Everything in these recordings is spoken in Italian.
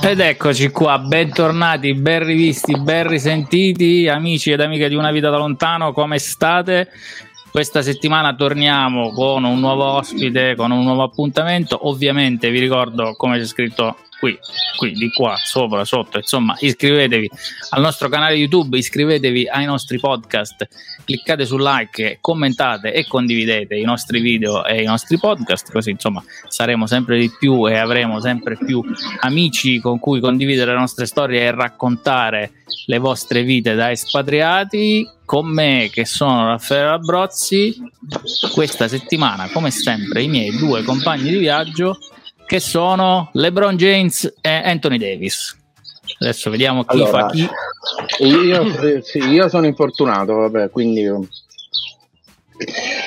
Ed eccoci qua, bentornati, ben rivisti, ben risentiti, amici ed amiche di Una Vita da Lontano, come state? Questa settimana torniamo con un nuovo ospite, con un nuovo appuntamento. Ovviamente vi ricordo, come c'è scritto qui, qui, di qua, sopra, sotto, insomma, iscrivetevi al nostro canale YouTube, iscrivetevi ai nostri podcast, cliccate su like, commentate e condividete i nostri video e i nostri podcast, così insomma saremo sempre di più e avremo sempre più amici con cui condividere le nostre storie e raccontare le vostre vite da espatriati. Con me, che sono Raffaele Abrozzi, questa settimana, come sempre, i miei due compagni di viaggio che sono LeBron James e Anthony Davis. Adesso vediamo chi allora, fa chi. Io, sì, io sono infortunato, vabbè, quindi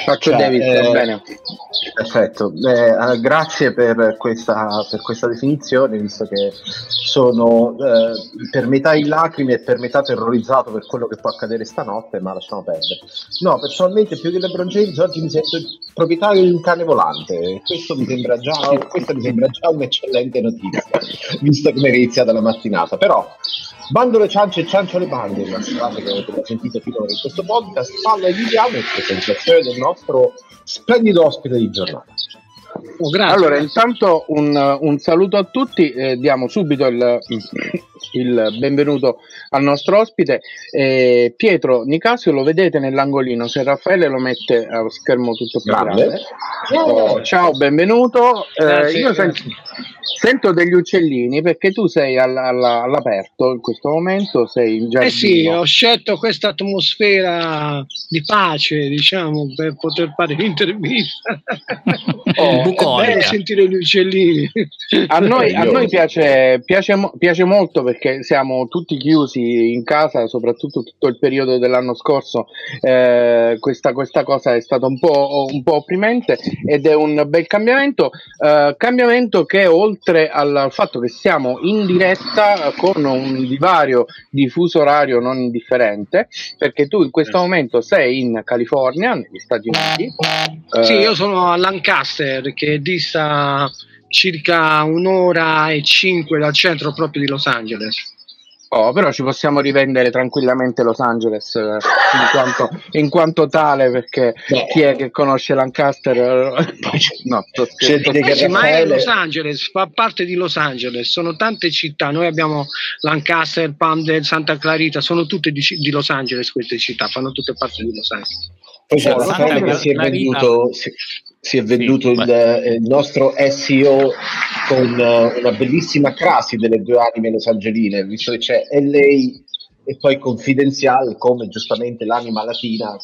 faccio cioè, Davis, eh, bene. Perfetto, eh, grazie per questa, per questa, definizione, visto che sono eh, per metà in lacrime e per metà terrorizzato per quello che può accadere stanotte, ma lasciamo perdere. No, personalmente più che LeBron James oggi mi sento il proprietario di un cane volante questo mi sembra già, questa mi sembra già un'eccellente notizia, visto come è iniziata la mattinata. Però Bando le ciance e ciancio le bande, una frase che avete sentito finora in questo podcast, palla e viviamo e presentazione del nostro splendido ospite di giornata. Oh, allora, intanto un, un, saluto a tutti, eh, diamo subito il, il, benvenuto al nostro ospite. Eh, Pietro Nicasio lo vedete nell'angolino, se Raffaele lo mette a schermo tutto più grande. grande. Oh, ciao, benvenuto. Eh, io sento, Sento degli uccellini perché tu sei alla, alla, all'aperto in questo momento, sei in giardino. Eh sì, ho scelto questa atmosfera di pace, diciamo, per poter fare l'intervista. Oh, È sentire gli uccellini. A noi, a noi piace, piace, piace, molto perché siamo tutti chiusi in casa, soprattutto tutto il periodo dell'anno scorso. Eh, questa, questa, cosa è stata un po', un po' opprimente ed è un bel cambiamento. Eh, cambiamento che oltre al fatto che siamo in diretta con un divario di fuso orario non indifferente, perché tu in questo momento sei in California, negli Stati Uniti. Sì, eh, io sono a Lancaster, che dista circa un'ora e cinque dal centro proprio di Los Angeles. Oh, però ci possiamo rivendere tranquillamente Los Angeles eh, in, quanto, in quanto tale, perché Beh. chi è che conosce Lancaster? no, c'è che sì, ma è Los Angeles, fa parte di Los Angeles, sono tante città, noi abbiamo Lancaster, Palmdale, Santa Clarita, sono tutte di, di, Los Angeles queste città, fanno tutte parte di Los Angeles. Poi c'è Raffaele si è venduto, si, si è venduto sì, il, il, nostro SEO con uh, una bellissima crasi delle due anime losangeline, visto che c'è LA e poi confidenziale come giustamente l'anima latina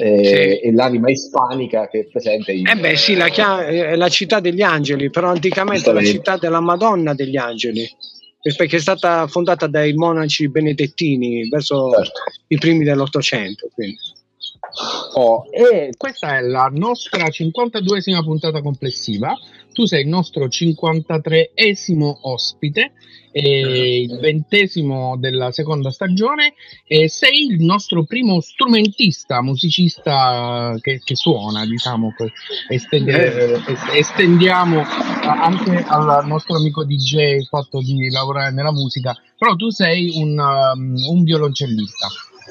eh, sì. e l'anima ispanica che è presente in, eh beh sì la, chia- è la città degli angeli però anticamente la città della Madonna degli angeli perché è stata fondata dai monaci benedettini verso certo. i primi dell'Ottocento quindi. Oh, e questa è la nostra 52esima puntata complessiva. Tu sei il nostro 53esimo ospite, il ventesimo della seconda stagione, e sei il nostro primo strumentista, musicista che, che suona, diciamo, estende, estendiamo anche al nostro amico DJ il fatto di lavorare nella musica, però tu sei un, um, un violoncellista.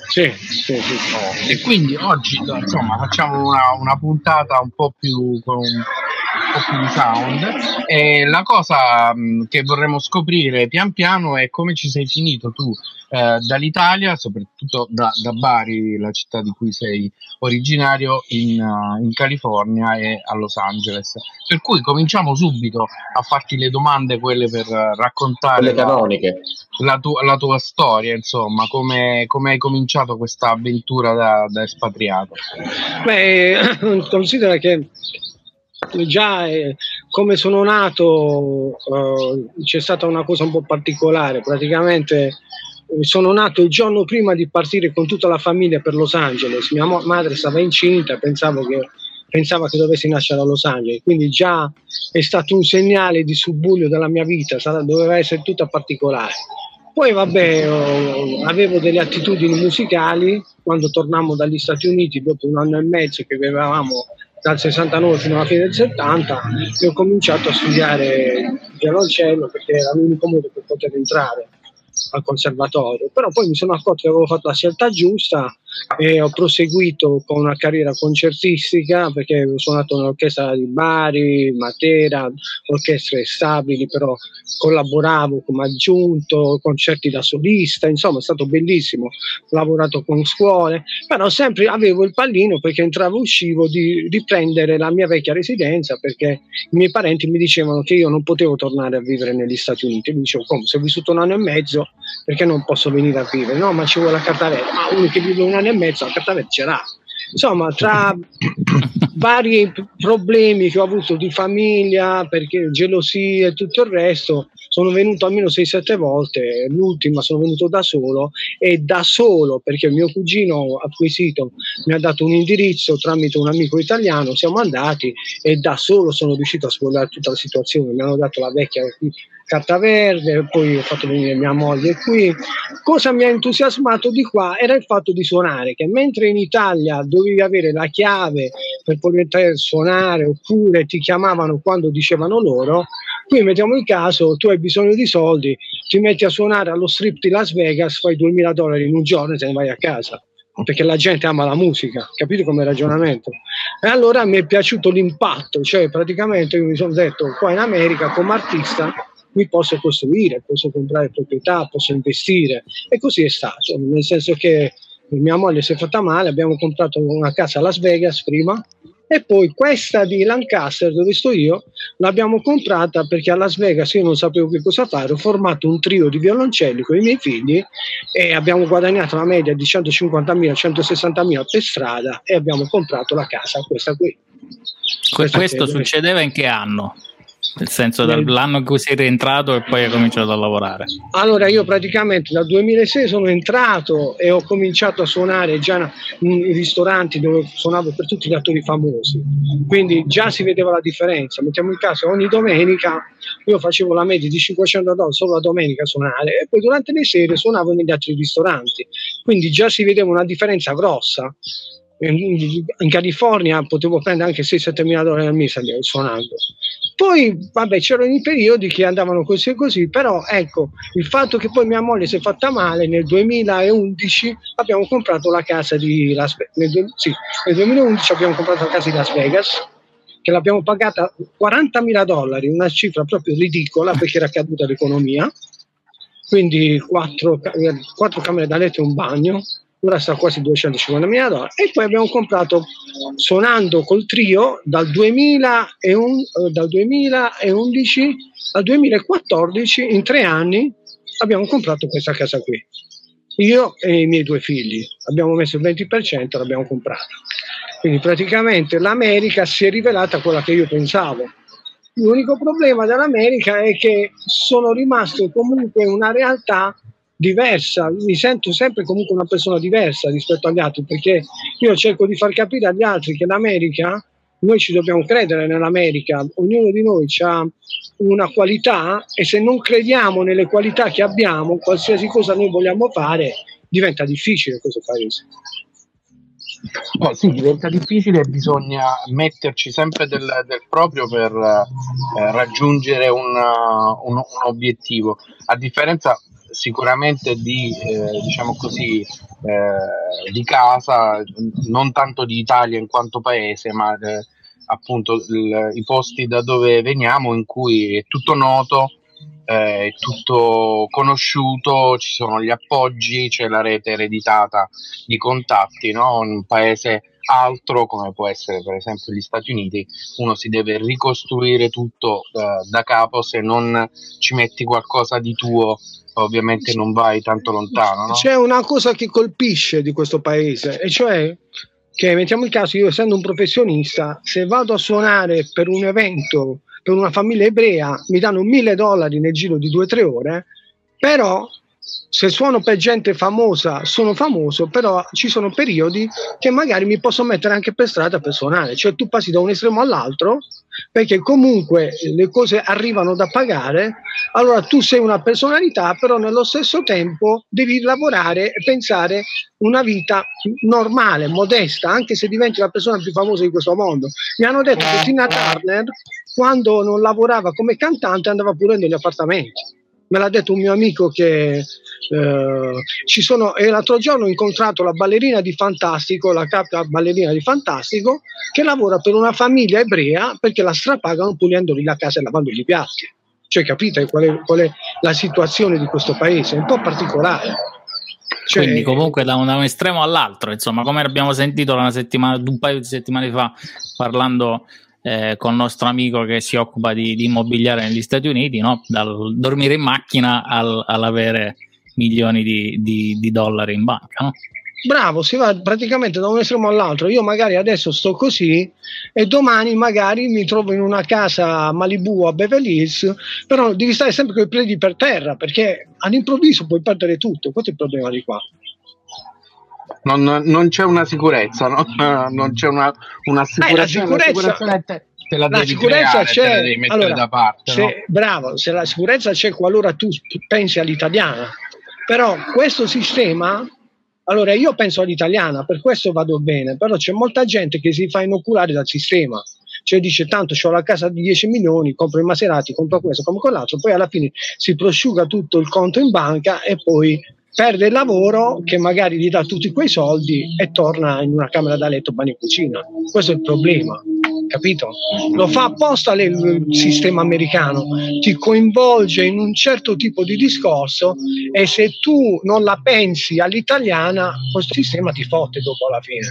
Sì, sì, sì. E quindi oggi insomma facciamo una, una puntata un po' più con po' più di sound e la cosa mh, che vorremmo scoprire pian piano è come ci sei finito tu eh, dall'Italia, soprattutto da, da, Bari, la città di cui sei originario, in, uh, in, California e a Los Angeles. Per cui cominciamo subito a farti le domande, quelle per raccontare la, la, tu, la, tua storia, insomma, come, come hai cominciato questa avventura da, da espatriato. Beh, considera che già eh, come sono nato eh, c'è stata una cosa un po' particolare praticamente sono nato il giorno prima di partire con tutta la famiglia per Los Angeles. Mia madre stava incinta, pensavo che, pensava che dovessi nascere a Los Angeles, quindi già è stato un segnale di subbuglio della mia vita, sarà, doveva essere tutta particolare. Poi vabbè, oh, avevo delle attitudini musicali, quando tornammo dagli Stati Uniti, dopo un anno e mezzo che vivevamo dal 69 fino alla fine del 70 e ho cominciato a studiare violoncello perché era l'unico modo per poter entrare al conservatorio, però poi mi sono accorto che avevo fatto la scelta giusta e ho proseguito con una carriera concertistica perché ho suonato nell'orchestra di Bari, Matera, orchestre stabili, però collaboravo come aggiunto, concerti da solista, insomma è stato bellissimo, ho lavorato con scuole, però sempre avevo il pallino perché entravo e uscivo di riprendere la mia vecchia residenza perché i miei parenti mi dicevano che io non potevo tornare a vivere negli Stati Uniti, mi dicevo come? Se ho vissuto un anno e mezzo perché non posso venire a vivere, no ma ci vuole la carta vera, ma uno che vive un anno e mezzo la carta vera ce l'ha. Insomma, tra vari problemi che ho avuto di famiglia, perché gelosie e tutto il resto, sono venuto almeno 6-7 volte, l'ultima sono venuto da solo e da solo perché mio cugino acquisito mi ha dato un indirizzo tramite un amico italiano, siamo andati e da solo sono riuscito a sfogliare tutta la situazione, mi hanno dato la vecchia carta verde, poi ho fatto venire mia moglie qui. Cosa mi ha entusiasmato di qua era il fatto di suonare, che mentre in Italia dovevi avere la chiave per poter suonare oppure ti chiamavano quando dicevano loro, qui mettiamo il caso, tu hai bisogno di soldi, ti metti a suonare allo strip di Las Vegas, fai 2000 dollari in un giorno e te ne vai a casa perché la gente ama la musica, capite come ragionamento? E allora mi è piaciuto l'impatto, cioè praticamente io mi sono detto qua in America come artista qui posso costruire, posso comprare proprietà, posso investire e così è stato, nel senso che mia moglie si è fatta male, abbiamo comprato una casa a Las Vegas prima e poi questa di Lancaster dove sto io l'abbiamo comprata perché a Las Vegas io non sapevo che cosa fare, ho formato un trio di violoncelli con i miei figli e abbiamo guadagnato una media di 150.000, 160.000 per strada e abbiamo comprato la casa, questa qui. Questa questo succedeva in che anno? Nel senso dall'anno in cui sei rientrato e poi hai cominciato a lavorare? Allora io praticamente dal 2006 sono entrato e ho cominciato a suonare già in ristoranti dove suonavo per tutti gli attori famosi, quindi già si vedeva la differenza. Mettiamo il caso, ogni domenica io facevo la media di 500 dollari solo la domenica a suonare e poi durante le sere suonavo negli altri ristoranti, quindi già si vedeva una differenza grossa in California potevo prendere anche 6-7 mila dollari al mese suonando. Poi, vabbè, c'erano i periodi che andavano così e così, però ecco, il fatto che poi mia moglie si è fatta male, nel 2011 abbiamo comprato la casa di Las Vegas, nel, sì, nel 2011 abbiamo comprato la casa di Las Vegas, che l'abbiamo pagata 40 mila dollari, una cifra proprio ridicola perché era caduta l'economia, quindi quattro, quattro camere da letto e un bagno, ora sta quasi 250 mila dollari. E poi abbiamo comprato suonando col trio dal, 2001, eh, dal 2011 al 2014 in tre anni abbiamo comprato questa casa qui. Io e i miei due figli. Abbiamo messo il 20% e l'abbiamo comprata. Quindi praticamente l'America si è rivelata quella che io pensavo. L'unico problema dell'America è che sono rimasto comunque una realtà diversa, mi sento sempre comunque una persona diversa rispetto agli altri perché io cerco di far capire agli altri che l'America, noi ci dobbiamo credere nell'America, ognuno di noi ha una qualità e se non crediamo nelle qualità che abbiamo, qualsiasi cosa noi vogliamo fare, diventa difficile questo paese. Oh, sì, diventa difficile bisogna metterci sempre del, del proprio per eh, raggiungere un, un, un, obiettivo. A differenza sicuramente di, eh, diciamo così, eh, di casa, non tanto di Italia in quanto paese, ma eh, appunto il, i posti da dove veniamo in cui è tutto noto, eh, è tutto conosciuto, ci sono gli appoggi, c'è la rete ereditata di contatti, no? un paese altro come può essere per esempio gli Stati Uniti, uno si deve ricostruire tutto eh, da capo se non ci metti qualcosa di tuo ovviamente non vai tanto lontano. No? C'è una cosa che colpisce di questo paese, e cioè che mettiamo il caso, io essendo un professionista, se vado a suonare per un evento, per una famiglia ebrea, mi danno mille dollari nel giro di due o tre ore, però se suono per gente famosa, sono famoso, però ci sono periodi che magari mi posso mettere anche per strada per suonare, cioè tu passi da un estremo all'altro perché comunque le cose arrivano da pagare, allora tu sei una personalità, però nello stesso tempo devi lavorare e pensare una vita normale, modesta, anche se diventi la persona più famosa di questo mondo. Mi hanno detto che Tina Turner, quando non lavorava come cantante, andava pure negli appartamenti me l'ha detto un mio amico che eh, ci sono, e l'altro giorno ho incontrato la ballerina di Fantastico, la capa ballerina di Fantastico, che lavora per una famiglia ebrea perché la strapagano pulendogli la casa e lavandogli i piatti. Cioè, capite qual è, qual è la situazione di questo paese? È un po' particolare. Cioè, Quindi comunque da un, da un, estremo all'altro, insomma, come abbiamo sentito una settimana, un paio di settimane fa parlando eh, con il nostro amico che si occupa di, di immobiliare negli Stati Uniti, no? dal dormire in macchina al, all'avere milioni di, di, di, dollari in banca. No? Bravo, si va praticamente da un estremo all'altro. Io magari adesso sto così e domani magari mi trovo in una casa a Malibu a Beverly Hills, però devi stare sempre con i piedi per terra perché all'improvviso puoi perdere tutto. Questo è il problema di qua non, non c'è una sicurezza, no? non c'è una, un'assicurazione. Eh, la sicurezza, te, te la, la sicurezza creare, c'è, la allora, da parte. Se, no? Bravo, se la sicurezza c'è qualora tu pensi all'italiana, però questo sistema allora io penso all'italiana, per questo vado bene, però c'è molta gente che si fa inoculare dal sistema. Cioè dice tanto ho la casa di 10 milioni, compro i Maserati, compro questo, compro quell'altro, poi alla fine si prosciuga tutto il conto in banca e poi perde il lavoro che magari gli dà tutti quei soldi e torna in una camera da letto, bagno e cucina. Questo è il problema, capito? Lo fa apposta il sistema americano, ti coinvolge in un certo tipo di discorso e se tu non la pensi all'italiana, questo sistema ti fotte dopo alla fine.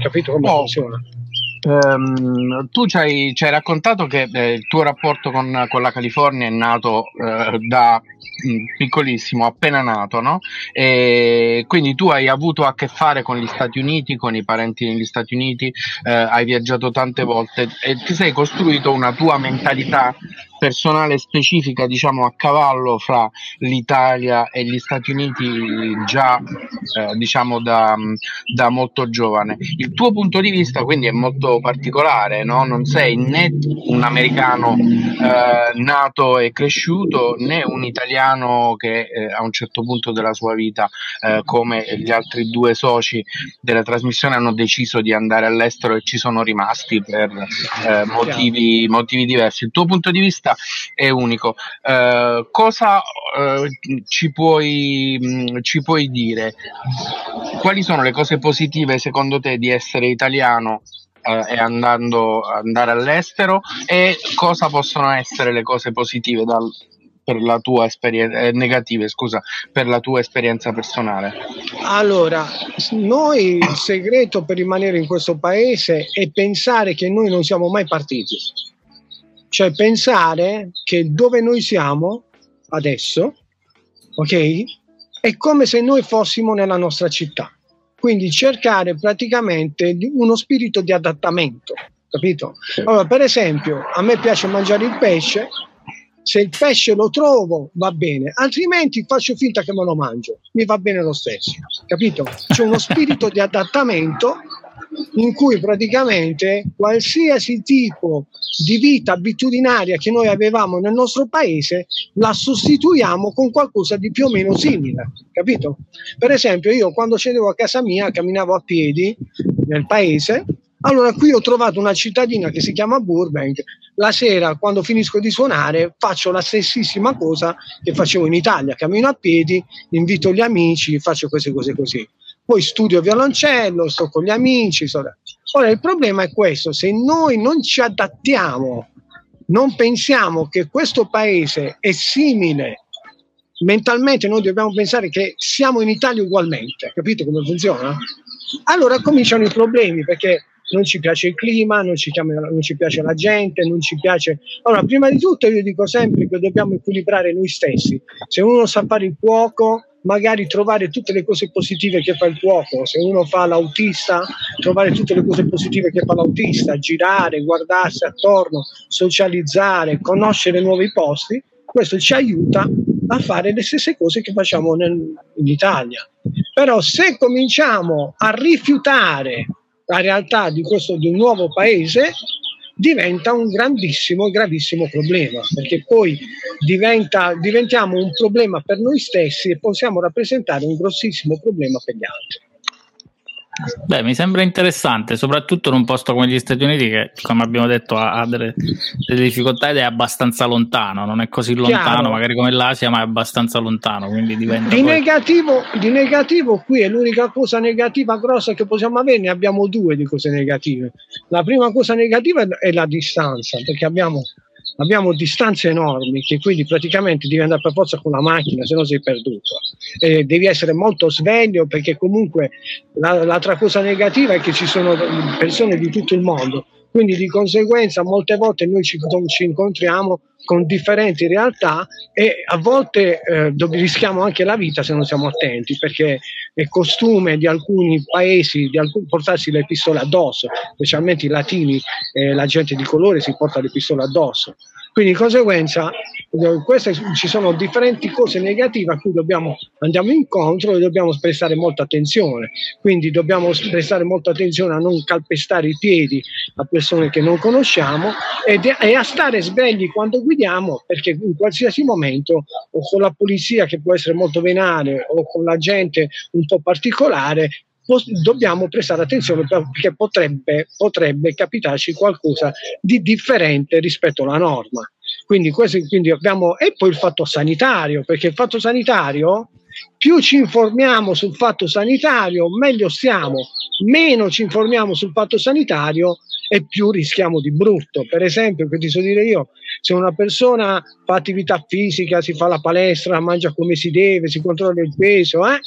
Capito come oh. funziona? Um, tu ci hai, ci hai, raccontato che eh, il tuo rapporto con, con, la California è nato eh, da Mm, piccolissimo, appena nato, no? E quindi tu hai avuto a che fare con gli Stati Uniti, con i parenti negli Stati Uniti, eh, hai viaggiato tante volte e ti sei costruito una tua mentalità personale specifica, diciamo, a cavallo fra l'Italia e gli Stati Uniti già, eh, diciamo, da, da, molto giovane. Il tuo punto di vista quindi è molto particolare, no? Non sei né un americano eh, nato e cresciuto, né un italiano che eh, a un certo punto della sua vita, eh, come gli altri due soci della trasmissione, hanno deciso di andare all'estero e ci sono rimasti per eh, motivi, motivi diversi. Il tuo punto di vista è unico. Uh, cosa uh, ci, puoi, mh, mm, ci puoi dire? Quali sono le cose positive secondo te di essere italiano Uh, e andando, andare all'estero e cosa possono essere le cose positive dal, per la tua esperienza eh, negative scusa per la tua esperienza personale allora noi il segreto per rimanere in questo paese è pensare che noi non siamo mai partiti cioè pensare che dove noi siamo adesso, ok? È come se noi fossimo nella nostra città. Quindi cercare praticamente uno spirito di adattamento, capito? Allora, per esempio, a me piace mangiare il pesce, se il pesce lo trovo va bene, altrimenti faccio finta che me lo mangio, mi va bene lo stesso, capito? C'è uno spirito di adattamento in cui praticamente qualsiasi tipo di vita abitudinaria che noi avevamo nel nostro paese la sostituiamo con qualcosa di più o meno simile, capito? Per esempio, io quando scendevo a casa mia camminavo a piedi nel paese. Allora, qui ho trovato una cittadina che si chiama Burbank. La sera, quando finisco di suonare, faccio la stessissima cosa che facevo in Italia. Cammino a piedi, invito gli amici, faccio queste cose così poi studio violoncello, sto con gli amici. Sto... Ora il problema è questo, se noi non ci adattiamo, non pensiamo che questo paese è simile, mentalmente noi dobbiamo pensare che siamo in Italia ugualmente, capite come funziona? Allora cominciano i problemi perché non ci piace il clima, non ci, non ci, piace la gente, non ci piace... Allora, prima di tutto io dico sempre che dobbiamo equilibrare noi stessi. Se uno sa fare il cuoco, magari trovare tutte le cose positive che fa il cuoco, se uno fa l'autista, trovare tutte le cose positive che fa l'autista, girare, guardarsi attorno, socializzare, conoscere nuovi posti, questo ci aiuta a fare le stesse cose che facciamo nel, in Italia. Però se cominciamo a rifiutare la realtà di questo di un nuovo paese, diventa un grandissimo e gravissimo problema, perché poi diventa, diventiamo un problema per noi stessi e possiamo rappresentare un grossissimo problema per gli altri. Beh, mi sembra interessante, soprattutto in un posto come gli Stati Uniti che, come abbiamo detto, ha, delle, delle, difficoltà ed è abbastanza lontano, non è così lontano Chiaro. magari come l'Asia, ma è abbastanza lontano, quindi diventa... Di, poi... negativo, di negativo qui è l'unica cosa negativa grossa che possiamo avere, ne abbiamo due di cose negative. La prima cosa negativa è la distanza, perché abbiamo abbiamo distanze enormi che quindi praticamente devi andare per forza con la macchina se no sei perduto. E devi essere molto sveglio perché comunque la, l'altra cosa negativa è che ci sono persone di tutto il mondo. Quindi di conseguenza molte volte noi ci, ci incontriamo con differenti realtà e a volte eh, rischiamo anche la vita se non siamo attenti perché è costume di alcuni paesi di alcun, portarsi le pistole addosso, specialmente i latini, eh, la gente di colore si porta le pistole addosso. Quindi di conseguenza queste, ci sono differenti cose negative a cui dobbiamo, andiamo incontro e dobbiamo prestare molta attenzione. Quindi dobbiamo prestare molta attenzione a non calpestare i piedi a persone che non conosciamo ed, e a stare svegli quando guidiamo perché in qualsiasi momento o con la polizia che può essere molto venale o con la gente un po' particolare dobbiamo prestare attenzione perché potrebbe, potrebbe capitarci qualcosa di differente rispetto alla norma. Quindi, questo, quindi abbiamo, e poi il fatto sanitario, perché il fatto sanitario, più ci informiamo sul fatto sanitario, meglio stiamo, meno ci informiamo sul fatto sanitario e più rischiamo di brutto. Per esempio, che ti so dire io, se una persona fa attività fisica, si fa la palestra, mangia come si deve, si controlla il peso, eh,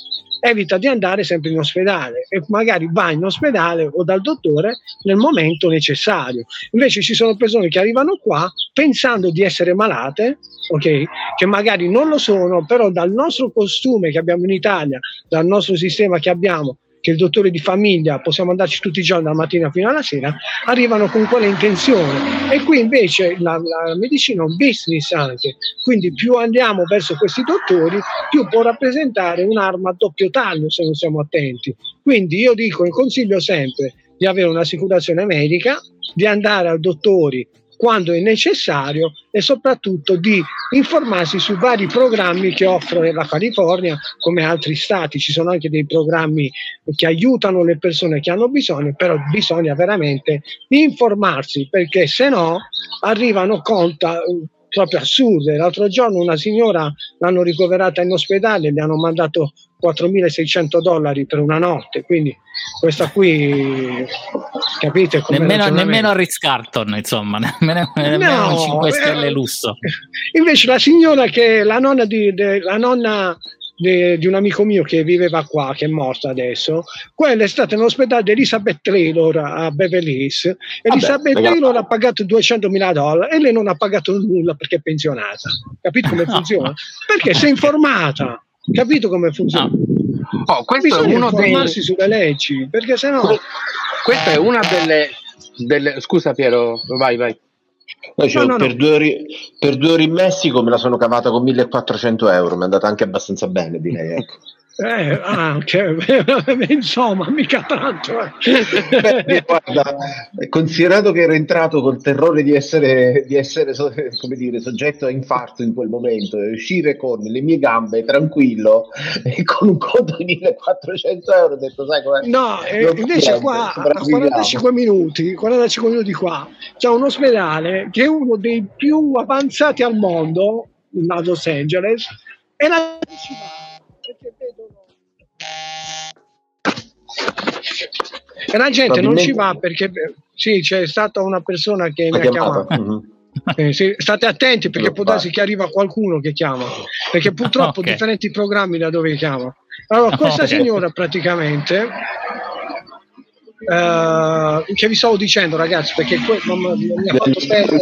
evita di andare sempre in ospedale e magari va in ospedale o dal dottore nel momento necessario. Invece ci sono persone che arrivano qua pensando di essere malate, ok? Che magari non lo sono, però dal nostro costume che abbiamo in Italia, dal nostro sistema che abbiamo, che il dottore di famiglia possiamo andarci tutti i giorni dalla mattina fino alla sera, arrivano con quella intenzione. E qui invece la, la medicina è un business anche, quindi più andiamo verso questi dottori, più può rappresentare un'arma a doppio taglio se non siamo attenti. Quindi io dico e consiglio sempre di avere un'assicurazione medica, di andare a dottori quando è necessario e soprattutto di informarsi su vari programmi che offre la California come altri stati. Ci sono anche dei programmi che aiutano le persone che hanno bisogno, però bisogna veramente informarsi perché se no arrivano conta proprio assurde. L'altro giorno una signora l'hanno ricoverata in ospedale le hanno mandato 4.600 dollari per una notte, quindi questa qui capite come nemmeno, nemmeno a Ritz Carton insomma nemmeno, nemmeno no, 5 stelle eh, lusso invece la signora che la nonna di, de, la nonna di, di, un amico mio che viveva qua, che è morta adesso, quella è stata in ospedale di Elizabeth Taylor a Beverly Hills. Elizabeth Vabbè, Taylor ha pagato 200 mila dollari e lei non ha pagato nulla perché è pensionata. Capito come funziona? Perché si è informata. Capito come funziona? No. Oh, questo Bisogna è uno informarsi dei... sulle leggi, perché sennò... Questa è una delle, delle... Scusa Piero, vai, vai. No, cioè, no, no, per. Due ore, per, Due ore, in Messico me la sono cavata con 1400 euro, mi è andata anche abbastanza bene, direi. Ecco. Eh, anche, insomma, mica tanto. Eh. Beh, guarda, considerato che ero entrato col terrore di essere, di essere come dire, soggetto a infarto in quel momento e uscire con le mie gambe tranquillo e con un conto di 1400 euro, ho detto, sai com'è? No, eh, invece qua a 45 minuti, 45 minuti qua, c'è un ospedale che è uno dei più avanzati al mondo, a Los Angeles, e la e la gente non ci va perché sì, c'è stata una persona che mi ha chiamato. Mm-hmm. Eh, sì, state attenti perché può darsi che arriva qualcuno che chiama perché purtroppo okay. differenti programmi da dove chiama allora questa okay. signora praticamente Uh, che vi stavo dicendo ragazzi perché que- non, mi ha fatto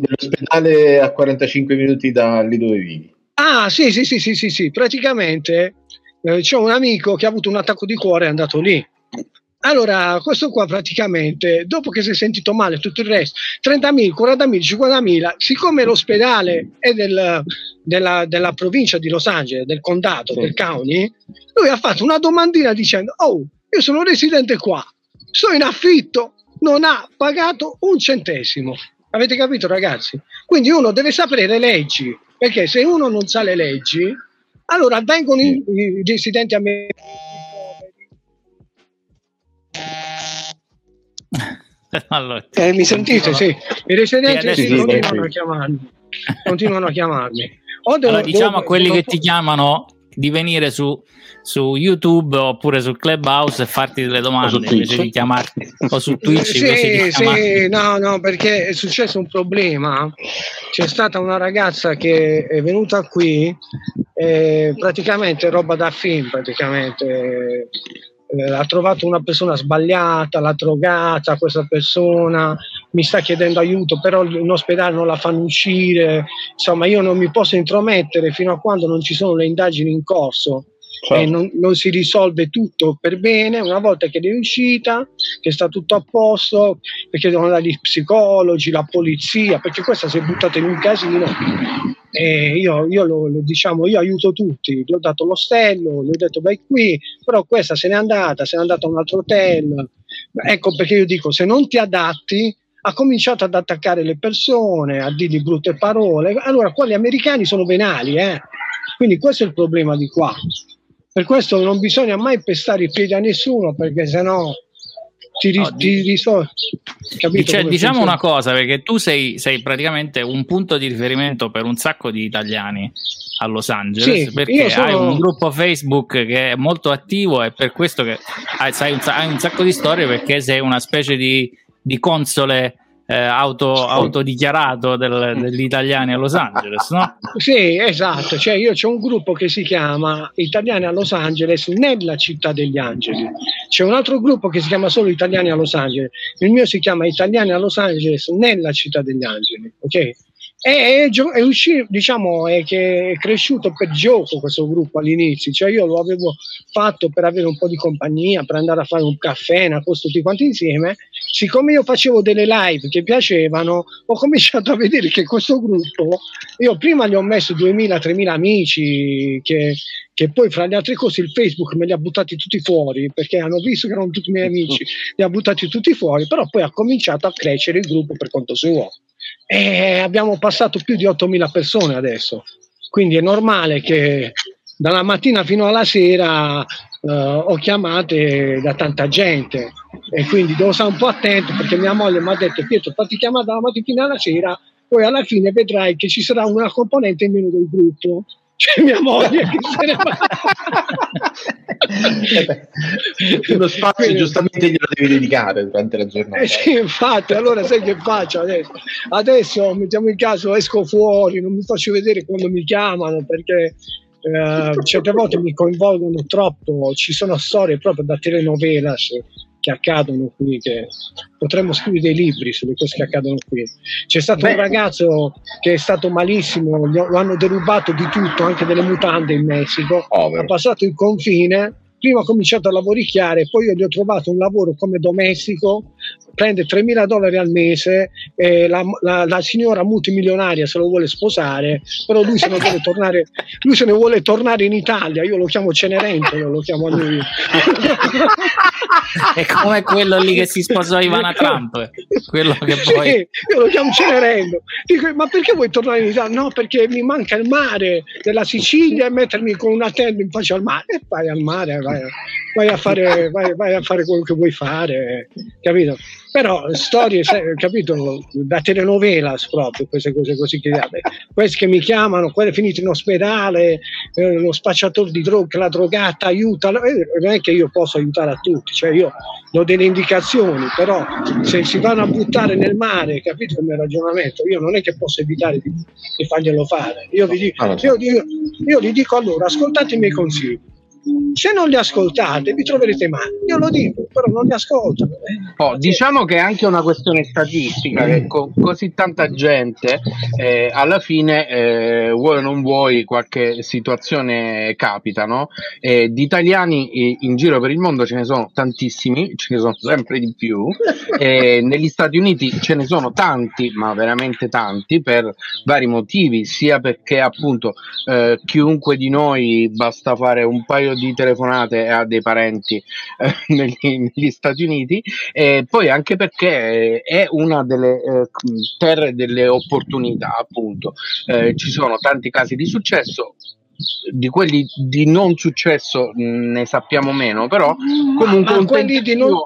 dell'ospedale a 45 minuti da lì dove vivi Ah, sì, sì, sì, sì, sì, sì. praticamente eh, c'è un amico che ha avuto un attacco di cuore e è andato lì. Allora, questo qua praticamente, dopo che si è sentito male tutto il resto, 30.000, 40.000, 50.000, siccome l'ospedale è del, della, della, provincia di Los Angeles, del condato, sì. del county, lui ha fatto una domandina dicendo, oh, io sono residente qua, sto in affitto, non ha pagato un centesimo. Avete capito ragazzi? Quindi uno deve sapere le leggi, perché se uno non sa le leggi, allora vengono i, i dissidenti americani. Allora, eh, mi sentite? Sì, i residenti sì, continuano, a chiamarmi, continuano a chiamarmi. Allora, diciamo a quelli che ti chiamano di venire su, su, YouTube oppure su Clubhouse e farti delle domande invece di chiamarti. O su Twitch sì, sì, no, no, perché è successo un problema. C'è stata una ragazza che è venuta qui, eh, praticamente roba da film, praticamente. Eh, ha trovato una persona sbagliata, l'ha drogata questa persona, mi sta chiedendo aiuto, però in ospedale non la fanno uscire, insomma io non mi posso intromettere fino a quando non ci sono le indagini in corso. Certo. E non, non, si risolve tutto per bene una volta che è uscita, che sta tutto a posto, perché devono andare gli psicologi, la polizia, perché questa si è buttata in un casino e io, io, lo, lo, diciamo, io aiuto tutti, gli ho dato l'ostello, gli ho detto vai qui, però questa se n'è andata, se n'è andata a un altro hotel. Ecco perché io dico, se non ti adatti, ha cominciato ad attaccare le persone, a dirgli brutte parole. Allora, qua gli americani sono venali, eh? quindi questo è il problema di qua. Per questo non bisogna mai pestare i piedi a nessuno, perché sennò ti, ri- no, ti risolvi. Cioè, diciamo una cosa, perché tu sei, sei, praticamente un punto di riferimento per un sacco di italiani a Los Angeles, sì, perché sono... hai un gruppo Facebook che è molto attivo e per questo che hai, un, hai un sacco di storie perché sei una specie di, di console eh, auto, autodichiarato del, degli italiani a Los Angeles, no? Sì, esatto. Cioè io c'è un gruppo che si chiama Italiani a Los Angeles nella città degli angeli. C'è un altro gruppo che si chiama solo Italiani a Los Angeles. Il mio si chiama Italiani a Los Angeles nella città degli angeli. Ok? È, è, è, uscito, diciamo, è che è cresciuto per gioco questo gruppo all'inizio, cioè io lo avevo fatto per avere un po' di compagnia, per andare a fare un caffè, una cosa tutti quanti insieme. Siccome io facevo delle live che piacevano, ho cominciato a vedere che questo gruppo, io prima gli ho messo 2000-3000 amici, che, che poi fra le altre cose il Facebook me li ha buttati tutti fuori, perché hanno visto che erano tutti i miei amici, li ha buttati tutti fuori, però poi ha cominciato a crescere il gruppo per conto suo. E abbiamo passato più di 8.000 persone adesso, quindi è normale che dalla mattina fino alla sera uh, ho chiamate da tanta gente. E quindi devo stare un po' attento perché mia moglie mi ha detto Pietro fatti chiamare dalla mattina alla sera poi alla fine vedrai che ci sarà una componente in meno del gruppo c'è mia moglie che se ne va. eh uno spazio Quindi, giustamente glielo devi dedicare durante la giornata. Eh sì, infatti, allora sai che faccio adesso? Adesso mettiamo in caso esco fuori, non mi faccio vedere quando mi chiamano perché eh, certe volte mi coinvolgono troppo, ci sono storie proprio da telenovelas che accadono qui, che potremmo scrivere dei libri sulle cose che accadono qui. C'è stato Beh. un ragazzo che è stato malissimo, lo hanno derubato di tutto, anche delle mutande in Messico, ha passato il confine prima ho cominciato a lavoricchiare, poi io gli ho trovato un lavoro come domestico, prende 3.000 dollari al mese, eh, la, la, la, signora multimilionaria se lo vuole sposare, però lui se ne vuole tornare, lui se ne vuole tornare in Italia, io lo chiamo Cenerentola, lo chiamo a lui. È come quello lì che si sposò Ivana Trump, quello che poi... Sì, io lo chiamo Cenerento. Dico, ma perché vuoi tornare in Italia? No, perché mi manca il mare della Sicilia e mettermi con una tenda in faccia al mare. E vai al mare, vai, vai, a, fare, vai, vai a fare quello che vuoi fare, capito? Però storie, capito, da telenovela proprio, queste cose così che questi che mi chiamano, quelli finiti in ospedale, eh, lo spacciatore di droga, la drogata aiuta, eh, non è che io posso aiutare a tutti, cioè io do delle indicazioni, però se si vanno a buttare nel mare, capito come ragionamento, io non è che posso evitare di, di farglielo fare, io vi, dico, io, io, io gli dico allora, ascoltate i miei consigli se non li ascoltate vi troverete male. Io lo dico, però non li ascoltano. Eh. Oh, diciamo che è anche una questione statistica, che con così tanta gente eh, alla fine eh, vuoi o non vuoi qualche situazione capita, no? Eh, di italiani in giro per il mondo ce ne sono tantissimi, ce ne sono sempre di più, negli Stati Uniti ce ne sono tanti, ma veramente tanti, per vari motivi, sia perché appunto eh, chiunque di noi basta fare un paio paio di telefonate a dei parenti eh, negli, negli, Stati Uniti e poi anche perché è una delle eh, terre delle opportunità appunto. Eh, ci sono tanti casi di successo di quelli di non successo ne sappiamo meno, però comunque un tentativo, non,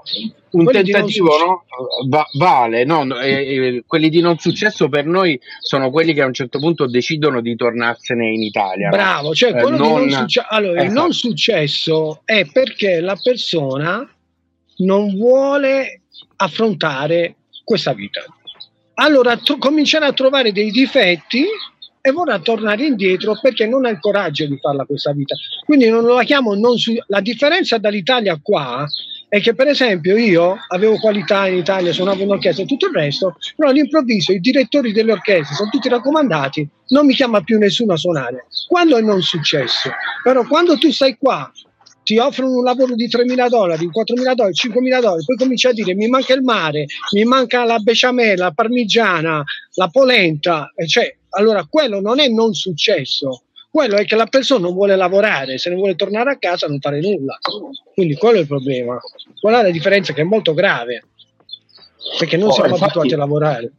un tentativo no? Va, vale, no? E, e, quelli di non successo per noi sono quelli che a un certo punto decidono di tornarsene in Italia. Bravo, no? cioè eh, quello non, non succe- allora, esatto. il non successo è perché la persona non vuole affrontare questa vita. Allora to- comincerà a trovare dei difetti e vorrà tornare indietro perché non ha il coraggio di farla questa vita. Quindi non la chiamo non su... La differenza dall'Italia qua è che per esempio io avevo qualità in Italia, suonavo in orchestra e tutto il resto, però all'improvviso i direttori delle orchestre sono tutti raccomandati, non mi chiama più nessuno a suonare. Quando è non successo? Però quando tu stai qua ti offrono un lavoro di 3.000 dollari, 4.000 dollari, 5.000 dollari, poi cominci a dire mi manca il mare, mi manca la besciamella, la parmigiana, la polenta, cioè allora quello non è non successo, quello è che la persona non vuole lavorare, se non vuole tornare a casa non fare nulla. Quindi quello è il problema. Qual è la differenza che è molto grave? Perché non oh, siamo infatti, abituati a lavorare.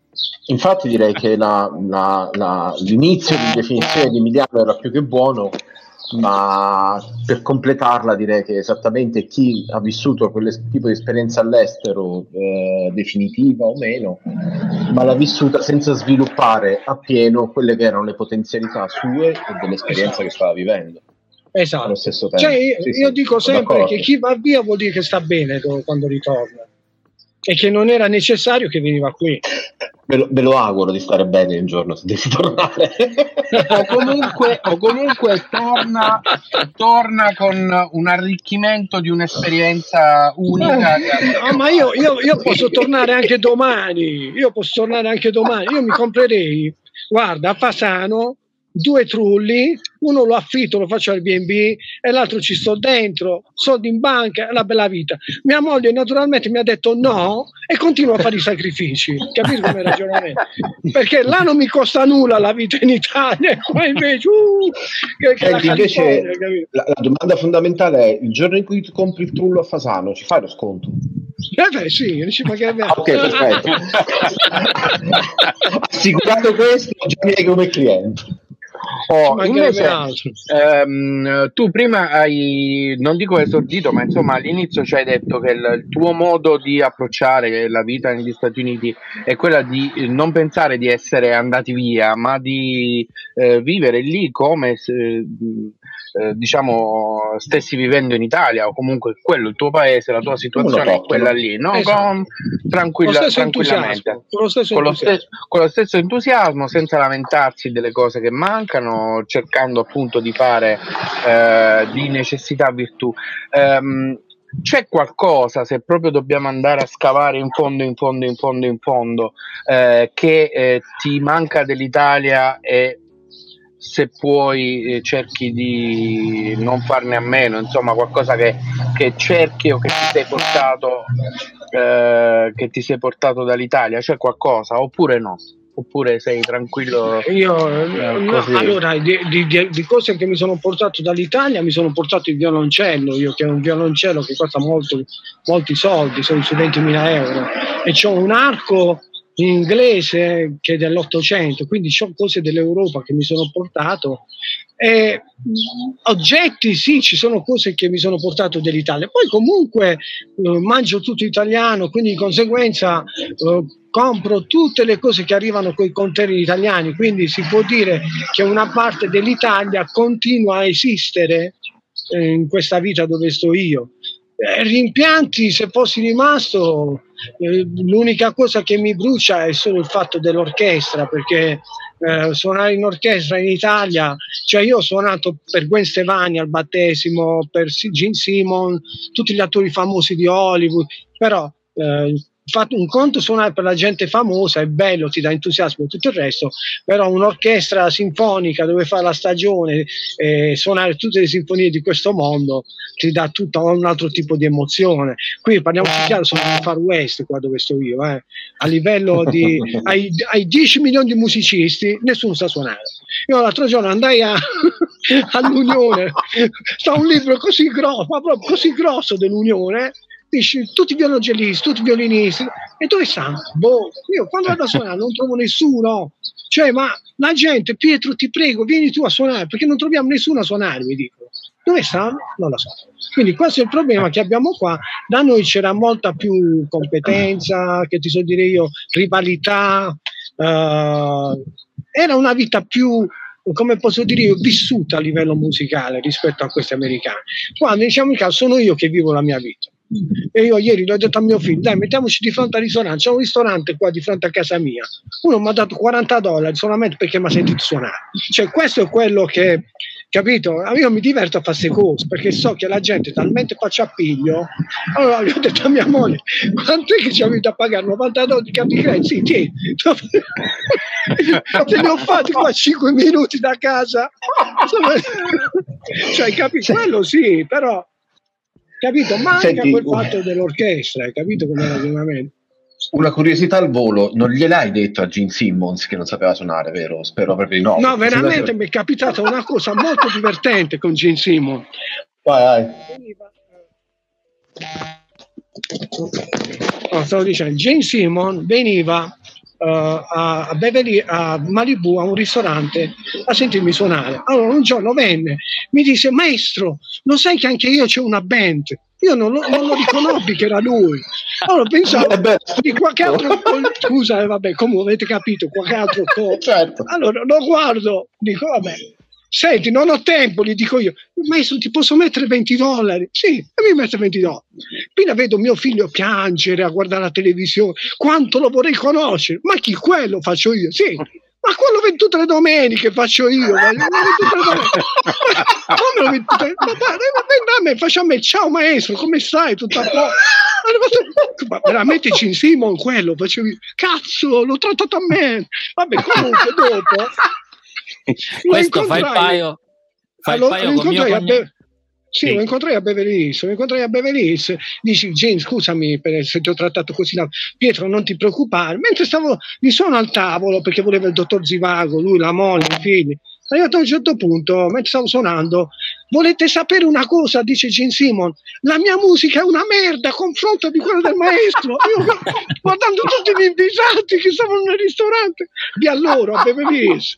Infatti direi che la, la, la, l'inizio di definizione di Emiliano era più che buono ma per completarla direi che esattamente chi ha vissuto quel tipo di esperienza all'estero, eh, definitiva o meno, ma l'ha vissuta senza sviluppare appieno quelle che erano le potenzialità sue e dell'esperienza che stava vivendo. Esatto. Allo stesso tempo. Cioè, io, sì, io sì, dico sempre d'accordo. che chi va via vuol dire che sta bene quando ritorna e che non era necessario che veniva qui. Me lo, me lo, auguro di stare bene un giorno se devi tornare. o, comunque, o comunque torna, torna, con un arricchimento di un'esperienza unica. Ah, ma io, io, io posso tornare anche domani. Io posso tornare anche domani. Io mi comprerei, guarda, a Fasano due trulli, uno lo affitto, lo faccio al BB e l'altro ci sto dentro, soldi in banca, la bella vita. Mia moglie naturalmente mi ha detto no e continuo a fare i sacrifici, capite come ragionamento? Perché là non mi costa nulla la vita in Italia qua invece, uh, che, che la, invece la, la, domanda fondamentale è il giorno in cui tu compri il trullo a Fasano ci fai lo sconto? Eh beh sì, ci pagherebbe. ok, perfetto. Assicurato questo, già mi come cliente. Oh, invece, ehm, tu prima hai, non dico esordito, ma insomma all'inizio ci hai detto che il, il, tuo modo di approcciare la vita negli Stati Uniti è quella di non pensare di essere andati via, ma di eh, vivere lì come se, eh, diciamo stessi vivendo in Italia o comunque quello il tuo paese, la tua situazione è quella lì, no? Esatto. Con, tranquilla, con tranquillamente, con lo, stesso con, lo stesso, con lo stesso entusiasmo, senza lamentarsi delle cose che mancano, cercando appunto di fare eh, di necessità virtù. Um, c'è qualcosa, se proprio dobbiamo andare a scavare in fondo, in fondo, in fondo, in fondo, eh, che eh, ti manca dell'Italia e se puoi eh, cerchi di non farne a meno, insomma qualcosa che, che cerchi o che ti sei portato, eh, che ti sei portato dall'Italia, c'è qualcosa oppure no? Oppure sei tranquillo? Io, eh, no, allora, di, di, di, cose che mi sono portato dall'Italia, mi sono portato il violoncello. Io che ho un violoncello che costa molto, molti soldi, sono sui 20.000 euro, e ho un arco in inglese che è dell'Ottocento, quindi ho cose dell'Europa che mi sono portato. E, oggetti, sì, ci sono cose che mi sono portato dall'Italia. Poi comunque eh, mangio tutto italiano, quindi di conseguenza eh, compro tutte le cose che arrivano con i container italiani, quindi si può dire che una parte dell'Italia continua a esistere eh, in questa vita dove sto io. Eh, rimpianti, se fossi rimasto, eh, l'unica cosa che mi brucia è solo il fatto dell'orchestra, perché eh, suonare in orchestra in Italia, cioè io ho suonato per Gwen Stefani al battesimo, per Gene Simon, tutti gli attori famosi di Hollywood, però eh, fatto un conto suonare per la gente famosa è bello, ti dà entusiasmo e tutto il resto, però un'orchestra sinfonica dove fa la stagione e suonare tutte le sinfonie di questo mondo ti dà tutto un altro tipo di emozione. Qui parliamo più chiaro, sono nel Far West qua dove sto io, eh. a livello di ai, ai 10 milioni di musicisti nessuno sa suonare. Io l'altro giorno andai a all'Unione. Sta un libro così grosso, ma proprio così grosso dell'Unione. Dici, tutti violoncellisti, tutti violinisti. E dove stanno? Boh, io quando vado a suonare non trovo nessuno. Cioè, ma la gente, Pietro, ti prego, vieni tu a suonare, perché non troviamo nessuno a suonare, mi dicono. Dove stanno? Non lo so. Quindi questo è il problema che abbiamo qua. Da noi c'era molta più competenza, che ti so dire io, rivalità. Uh, era una vita più, come posso dire io, vissuta a livello musicale rispetto a questi americani. Quando diciamo in caso sono io che vivo la mia vita. E io ieri l'ho detto a mio figlio, dai, mettiamoci di fronte al ristorante, c'è un ristorante qua di fronte a casa mia. Uno mi ha dato 40 dollari solamente perché mi ha sentito suonare. Cioè, questo è quello che capito? Io mi diverto a fare queste cose perché so che la gente è talmente faccia appiglio. Allora gli ho detto a mia moglie: quanto è che ci avete a pagare? 90 dollari di capicredito? Sì, tieni. Te ne ho fatti qua 5 minuti da casa. cioè, capito? Quello sì, però capito? Manca Senti, quel fatto dell'orchestra, hai capito come ragionamento? Una curiosità al volo, non gliel'hai detto a Gene Simmons che non sapeva suonare, vero? Spero proprio di no. No, veramente mi è capitata una cosa molto divertente con Gene Simmons. Vai, vai. No, stavo dicendo, Gene Simmons veniva a, Beverly, a Malibu a un ristorante a sentirmi suonare. Allora un giorno venne, mi disse, maestro, lo sai che anche io c'ho una band? Io non lo, non lo riconobbi che era lui. Allora pensavo eh di qualche altro scusa, eh, vabbè, come avete capito, qualche altro co- certo. Allora lo guardo, dico, vabbè, senti, non ho tempo, gli dico io, maestro, ti posso mettere 20 dollari? Sì, e mi mette 20 dollari. Appena vedo mio figlio piangere a guardare la televisione, quanto lo vorrei conoscere, ma chi quello faccio io? Sì, ma quello che tutte le domeniche faccio io. Come lo vedo tutte le Ma me, facciamo ciao maestro, come stai? Tutto a posto? Ma veramente Gene Simon quello facevo io. Cazzo, l'ho trattato a me. Vabbè, comunque dopo. Questo fa il paio. Fa allora, il paio con mio cognato. Sì, sì, lo incontrai a Beverly Hills, lo incontrai a Beverly Hills, dici James scusami per se ti ho trattato così, no. Pietro non ti preoccupare, mentre stavo, mi sono al tavolo perché voleva il dottor Zivago, lui, la moglie, i figli, arrivato a un certo punto, mentre stavo suonando, volete sapere una cosa, dice Gene Simon, la mia musica è una merda a confronto di quella del maestro, io guardando tutti gli invitati che stavano nel ristorante, di allora a Beverly Hills.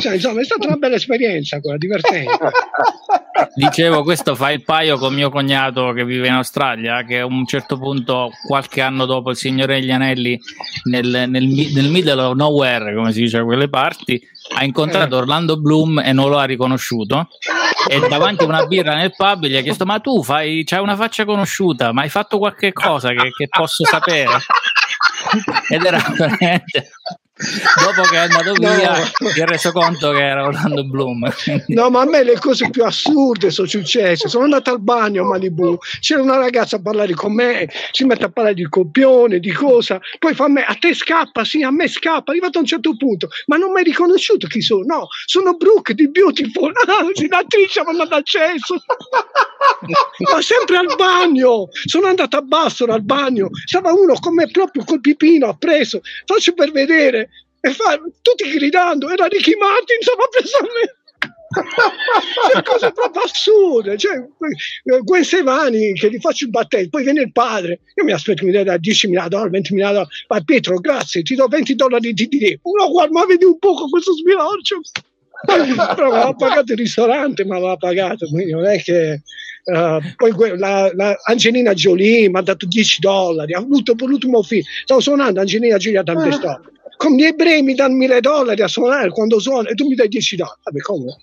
Cioè, insomma, è stata una bella esperienza quella, divertente. Dicevo, questo fa il paio con mio cognato che vive in Australia, che a un certo punto, qualche anno dopo il Signore degli Anelli, nel, nel, nel middle of nowhere, come si dice a quelle parti, ha incontrato eh. Orlando Bloom e non lo ha riconosciuto. E davanti a una birra nel pub gli ha chiesto: Ma tu fai, c'hai una faccia conosciuta, ma hai fatto qualche cosa che, che posso sapere? Ed era veramente dopo che è andato via no. si è reso conto che era Orlando Bloom no ma a me le cose più assurde sono successe. Sono andato al bagno a Malibu. C'era una ragazza a parlare con me si mette a parlare di copione di cosa. Poi fa a me a te scappa? Sì a me scappa. Arrivato a un certo punto. Ma non mi hai riconosciuto chi sono. No sono Brooke di Beautiful ah, l'attrice mi ha mandato accesso. Ma sempre al bagno. Sono andato a Bassora al bagno. Stava uno come proprio col pipino ha preso faccio per vedere e fa, tutti gridando, era Ricky Martin, stava preso a me. cioè, cose proprio assurde cioè, Gwen Stefani che gli faccio il battesimo poi viene il padre io mi aspetto che mi dia 10.000 dollari 20.000 dollari ma Pietro grazie ti do 20 dollari di DD no guarda ma vedi un poco questo sbilorcio però aveva pagato il ristorante ma aveva pagato quindi non è che uh, poi la, la Angelina Jolie mi ha dato 10 dollari ha avuto l'ultimo film. Stavo suonando Angelina Jolie a tante storie con gli ebrei mi danno mille dollari a suonare quando suono e tu mi dai 10 dollari. Vabbè, come?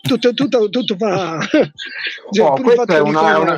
Tutto, tutto, tutto fa. cioè, oh, questo è, una, una,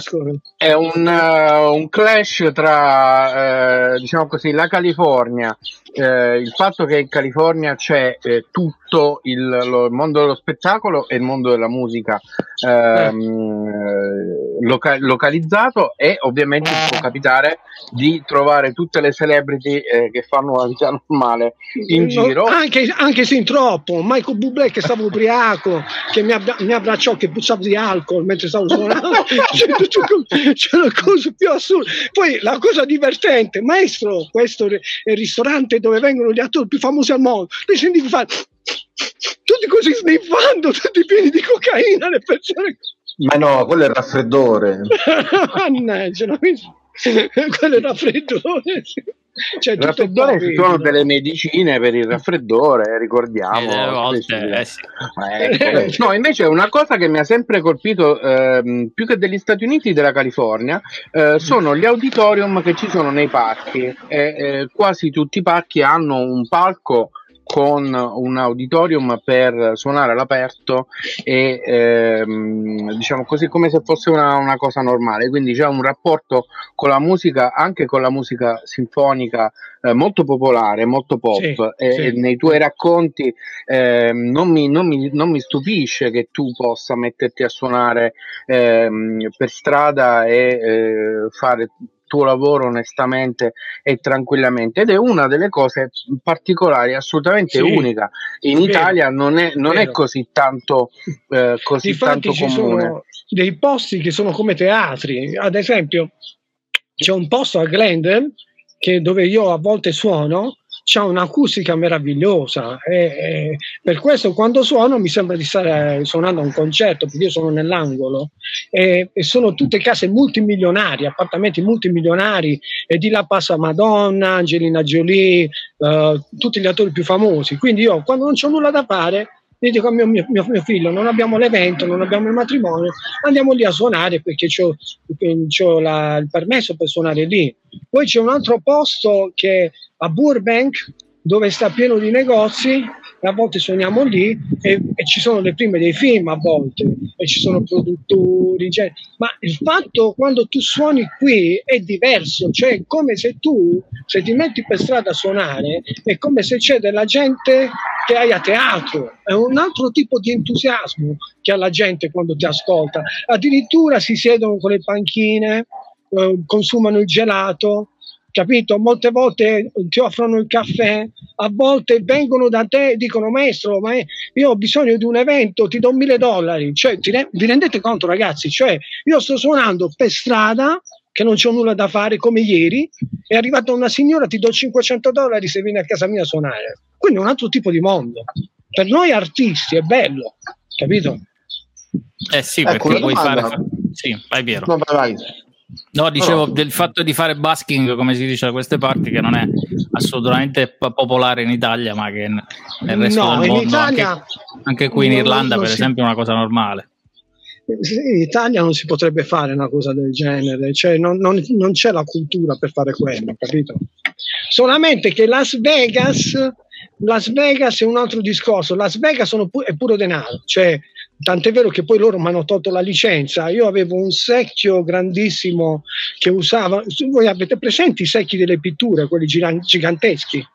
è un, uh, un, clash tra, uh, diciamo così, la California eh, il fatto che in California c'è eh, tutto il, lo, il, mondo dello spettacolo e il mondo della musica ehm, eh. loca- localizzato e ovviamente può capitare di trovare tutte le celebrity eh, che fanno una vita normale in no, giro. anche, anche sin troppo. Michael Bublé che stava ubriaco che mi, abbia, mi abbracciò che puzzava di alcol mentre stavo suonando. La cosa più assurda poi la cosa divertente maestro questo è il ristorante dove vengono gli attori più famosi al mondo. Lui sentivi fare tutti così sniffando, tutti pieni di cocaina, le persone. Ma no, quello è il raffreddore. Mannaggia, quello è il raffreddore. Cioè, il raffreddore ci sono delle medicine per il raffreddore, ricordiamo. Eh, volte, eh, sì. ecco. no, invece una cosa che mi ha sempre colpito, ehm, più che degli Stati Uniti, della California, eh, sono gli auditorium che ci sono nei parchi. E, quasi tutti i parchi hanno un palco con un auditorium per suonare all'aperto e ehm, diciamo così come se fosse una, una, cosa normale quindi c'è un rapporto con la musica anche con la musica sinfonica eh, molto popolare molto pop sì, e, sì. e, nei tuoi racconti eh, non, mi, non, mi, non, mi, stupisce che tu possa metterti a suonare eh, per strada e eh, fare tuo lavoro onestamente e tranquillamente. Ed è una delle cose particolari assolutamente sì, unica. In Italia non è, non è così tanto eh, così Infatti tanto ci comune. sono dei posti che sono come teatri. Ad esempio c'è un posto a Glendale che dove io a volte suono c'ha un'acustica meravigliosa e, e, per questo quando suono mi sembra di stare suonando un concerto perché io sono nell'angolo e, e sono tutte case multimilionari, appartamenti multimilionari e di là passa Madonna, Angelina Jolie, uh, tutti gli attori più famosi. Quindi io quando non c'ho nulla da fare gli dico a mio, mio, mio, figlio non abbiamo l'evento, non abbiamo il matrimonio, andiamo lì a suonare perché ho il permesso per suonare lì. Poi c'è un altro posto che a Burbank dove sta pieno di negozi e a volte suoniamo lì e, e, ci sono le prime dei film a volte e ci sono produttori cioè, ma il fatto quando tu suoni qui è diverso cioè è come se tu se ti metti per strada a suonare è come se c'è della gente che hai a teatro è un altro tipo di entusiasmo che ha la gente quando ti ascolta. Addirittura si siedono con le panchine eh, consumano il gelato capito? Molte volte ti offrono il caffè, a volte vengono da te e dicono maestro, ma io ho bisogno di un evento, ti do mille dollari. Cioè, re- vi rendete conto ragazzi? Cioè, io sto suonando per strada che non c'ho nulla da fare come ieri, è arrivata una signora, ti do 500 dollari se vieni a casa mia a suonare. Quindi è un altro tipo di mondo. Per noi artisti è bello, capito? Eh sì, ecco, perché puoi fare... Sì, vai Piero. No, vai, vai. No, dicevo oh. del fatto di fare basking, come si dice da queste parti, che non è assolutamente popolare in Italia, ma che nel resto no, del mondo, Italia, anche, anche, qui in Irlanda, per si... esempio, è una cosa normale. In Italia non si potrebbe fare una cosa del genere, cioè non, non, non c'è la cultura per fare quello, capito? Solamente che Las Vegas, Las Vegas è un altro discorso, Las Vegas pu- è puro denaro, cioè Tant'è vero che poi loro mi hanno tolto la licenza. Io avevo un secchio grandissimo che usava. Voi avete presenti i secchi delle pitture, quelli giganteschi,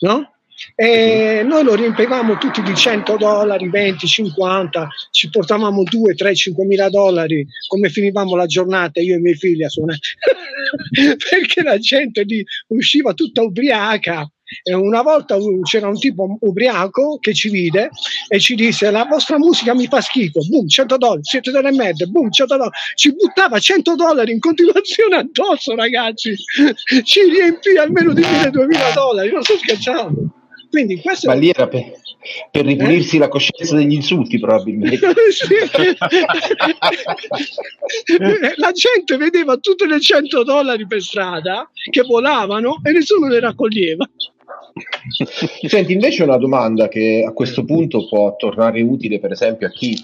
no? E noi lo riempivamo tutti di 100 dollari, 20, 50, ci portavamo 2, 3, 5 mila dollari, come finivamo la giornata io e i miei figli a suonare, perché la gente lì usciva tutta ubriaca e una volta c'era un tipo ubriaco che ci vide e ci disse la vostra musica mi fa schifo, boom, 100 dollari, siete delle merde, boom, 100 dollari. Ci buttava 100 dollari in continuazione addosso, ragazzi. Ci riempì almeno di 1000-2000 dollari, non sto scherzando. Quindi questo Ma lì era per, per ripulirsi eh? la coscienza degli insulti, probabilmente. la gente vedeva tutte le 100 dollari per strada che volavano e nessuno le raccoglieva. Senti, invece una domanda che a questo punto può tornare utile, per esempio, a chi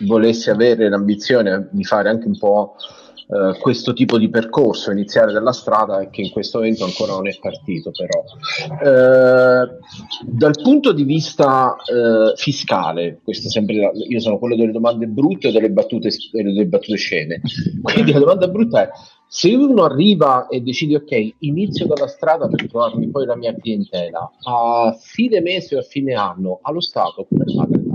volesse avere l'ambizione di fare anche un po' eh, questo tipo di percorso, iniziare dalla strada e che in questo momento ancora non è partito, però. Eh, dal punto di vista eh, fiscale, questo sempre la, io sono quello delle domande brutte o delle battute, delle battute scene, quindi la domanda brutta è se uno arriva e decide ok, inizio dalla strada per trovarmi poi la mia clientela, a fine mese o a fine anno, allo Stato come paga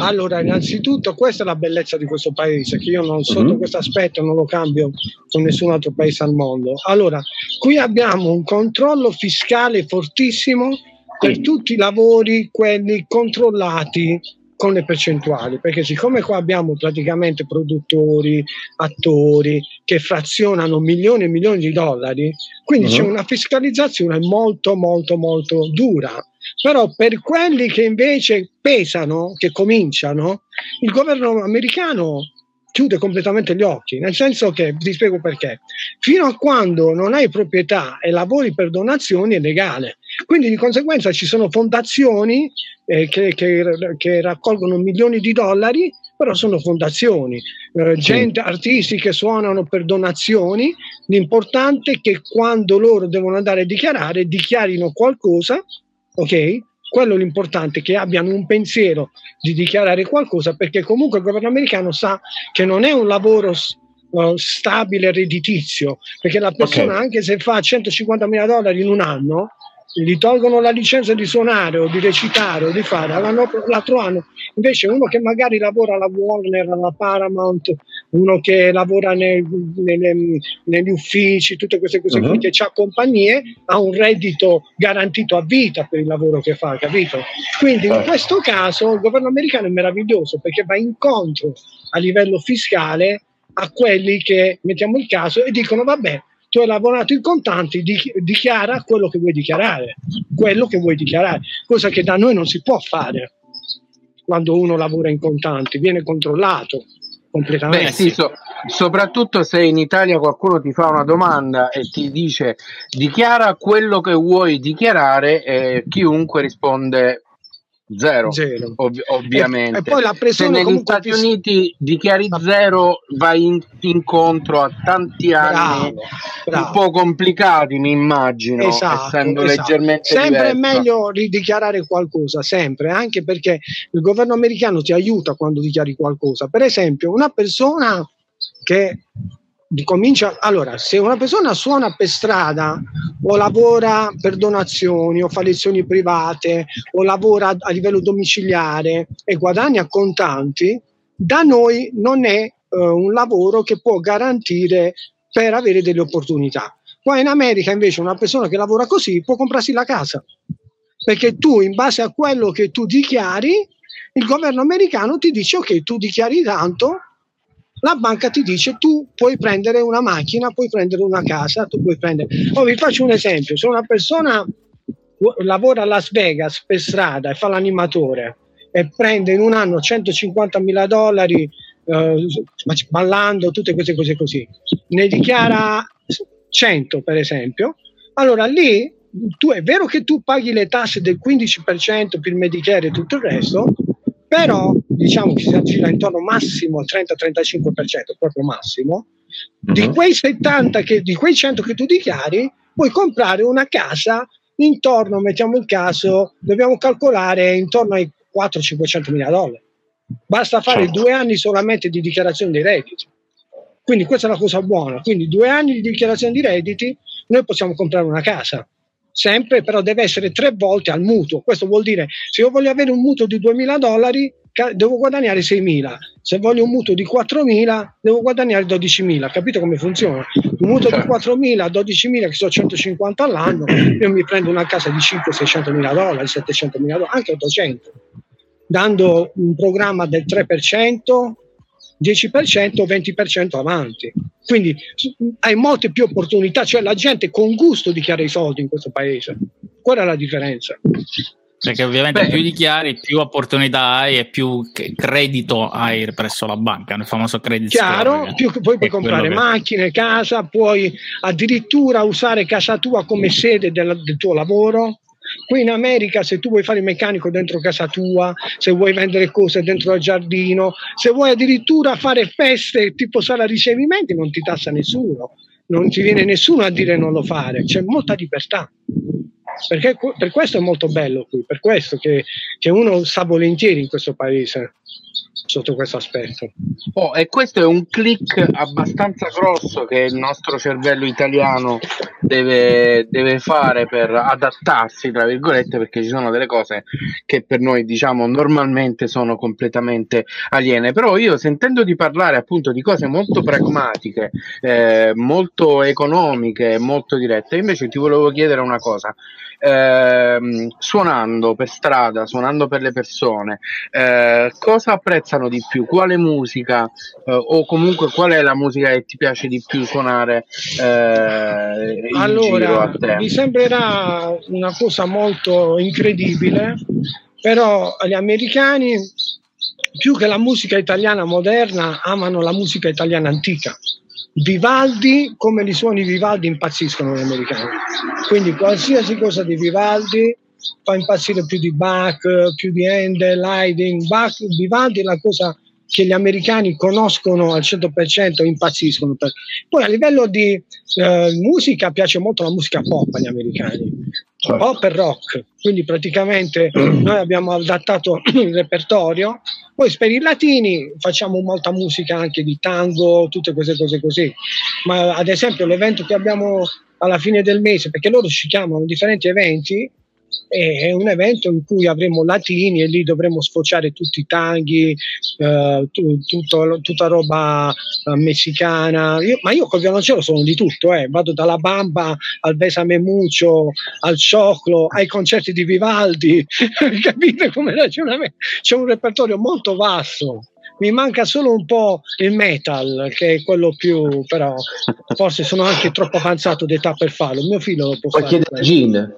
allora, innanzitutto, questa è la bellezza di questo paese, che io non sotto mm-hmm. questo aspetto non lo cambio con nessun altro paese al mondo. Allora, qui abbiamo un controllo fiscale fortissimo per tutti i lavori, quelli controllati con le percentuali, perché siccome qua abbiamo praticamente produttori, attori che frazionano milioni e milioni di dollari, quindi uh-huh. c'è una fiscalizzazione molto molto molto dura Però per quelli che invece pesano, che cominciano, il governo americano chiude completamente gli occhi, nel senso che, ti spiego perché, fino a quando non hai proprietà e lavori per donazioni è legale, quindi di conseguenza ci sono fondazioni eh, che, che, che raccolgono milioni di dollari però sono fondazioni, eh, gente, artisti che suonano per donazioni, l'importante è che quando loro devono andare a dichiarare, dichiarino qualcosa, ok? Quello è l'importante, che abbiano un pensiero di dichiarare qualcosa, perché comunque il governo americano sa che non è un lavoro uh, stabile redditizio, perché la persona okay. anche se fa 150 mila dollari in un anno, gli tolgono la licenza di suonare o di recitare o di fare, l'altro anno invece uno che magari lavora alla Warner, alla Paramount, uno che lavora nel, nelle, negli uffici, tutte queste cose uh-huh. qui, che ha compagnie, ha un reddito garantito a vita per il lavoro che fa, capito? Quindi in certo. questo caso il governo americano è meraviglioso perché va incontro a livello fiscale a quelli che mettiamo il caso e dicono vabbè tu hai lavorato in contanti, dichiara quello che vuoi dichiarare, quello che vuoi dichiarare, cosa che da noi non si può fare quando uno lavora in contanti, viene controllato completamente. Beh, sì, so, soprattutto se in Italia qualcuno ti fa una domanda e ti dice dichiara quello che vuoi dichiarare, eh, chiunque risponde Zero, zero. Ov- ovviamente. E, e, poi la pressione Se negli Stati ti... Uniti dichiari zero, vai in, incontro a tanti anni bravo, bravo. un po' complicati, mi immagino, esatto, essendo esatto. leggermente Sempre diversa. è meglio ridichiarare qualcosa, sempre, anche perché il governo americano ti aiuta quando dichiari qualcosa. Per esempio, una persona che comincia allora se una persona suona per strada o lavora per donazioni o fa lezioni private o lavora a livello domiciliare e guadagna contanti da noi non è uh, un lavoro che può garantire per avere delle opportunità. Qua in America invece una persona che lavora così può comprarsi la casa perché tu in base a quello che tu dichiari il governo americano ti dice ok tu dichiari tanto la banca ti dice tu puoi prendere una macchina, puoi prendere una casa, tu puoi prendere... Oh, vi faccio un esempio, se una persona lavora a Las Vegas per strada e fa l'animatore e prende in un anno 150 mila dollari eh, ballando, tutte queste cose così, ne dichiara 100 per esempio, allora lì tu, è vero che tu paghi le tasse del 15% per il Medicare e tutto il resto, però diciamo che si aggira intorno massimo al 30-35%, proprio massimo, uh-huh. di mhm. quei 70 che, di quei 100 che tu dichiari, puoi comprare una casa intorno, mettiamo il caso, dobbiamo calcolare intorno ai 400-500 mila dollari. Basta fare certo. due anni solamente di dichiarazione dei redditi. Quindi questa è la cosa buona. Quindi due anni di dichiarazione di redditi, noi possiamo comprare una casa sempre però deve essere tre volte al mutuo. Questo vuol dire se io voglio avere un mutuo di 2.000 dollari devo guadagnare 6.000, se voglio un mutuo di 4.000 devo guadagnare 12.000, capito come funziona? Un mutuo di 4.000 a 12.000 che sono 150 all'anno, io mi prendo una casa di 500-600 mila dollari, 700 mila dollari, anche 800, dando un programma del 3%, 10%, 20% avanti. Quindi hai molte più opportunità, cioè la gente con gusto dichiara i soldi in questo paese. Qual è la differenza? Perché ovviamente Beh, più dichiari, più opportunità hai e più credito hai presso la banca, il famoso credito. Chiaro, più poi puoi comprare macchine, casa, puoi addirittura usare casa tua come sede del, del tuo lavoro. Qui in America se tu vuoi fare il meccanico dentro casa tua, se vuoi vendere cose dentro il giardino, se vuoi addirittura fare feste tipo sala ricevimenti non ti tassa nessuno, non ti viene nessuno a dire non lo fare, c'è molta libertà. Perché per questo è molto bello qui, per questo che, che uno sta volentieri in questo paese sotto questo aspetto. Oh, e questo è un click abbastanza grosso che il nostro cervello italiano deve, deve, fare per adattarsi, tra virgolette, perché ci sono delle cose che per noi, diciamo, normalmente sono completamente aliene. Però io sentendo di parlare appunto di cose molto pragmatiche, eh, molto economiche, molto dirette, invece ti volevo chiedere una cosa eh, suonando per strada, suonando per le persone, eh, cosa apprezzano di più? Quale musica eh, o comunque qual è la musica che ti piace di più suonare? Eh, allora, mi sembrerà una cosa molto incredibile, però gli americani più che la musica italiana moderna amano la musica italiana antica. Vivaldi, come li suoni Vivaldi, impazziscono gli americani. Quindi qualsiasi cosa di Vivaldi fa impazzire più di Bach, più di Handel, Haydn. Bach, Vivaldi è la cosa che gli americani conoscono al 100% impazziscono. Poi a livello di eh, musica piace molto la musica pop agli americani, certo. pop e rock, quindi praticamente noi abbiamo adattato il repertorio, poi per i latini facciamo molta musica anche di tango, tutte queste cose così, ma ad esempio l'evento che abbiamo alla fine del mese, perché loro ci chiamano differenti eventi, è un evento in cui avremo latini e lì dovremo sfociare tutti i tanghi, eh, tu, tutto, tutta roba eh, messicana. Io, ma io col violoncello sono di tutto, eh. vado dalla bamba al besame muccio, al cioclo, ai concerti di Vivaldi, capite come ragionamento? C'è un repertorio molto vasto mi manca solo un po' il metal, che è quello più, però forse sono anche troppo avanzato d'età per farlo. Mio figlio lo può Puoi fare. Chiedere Gin.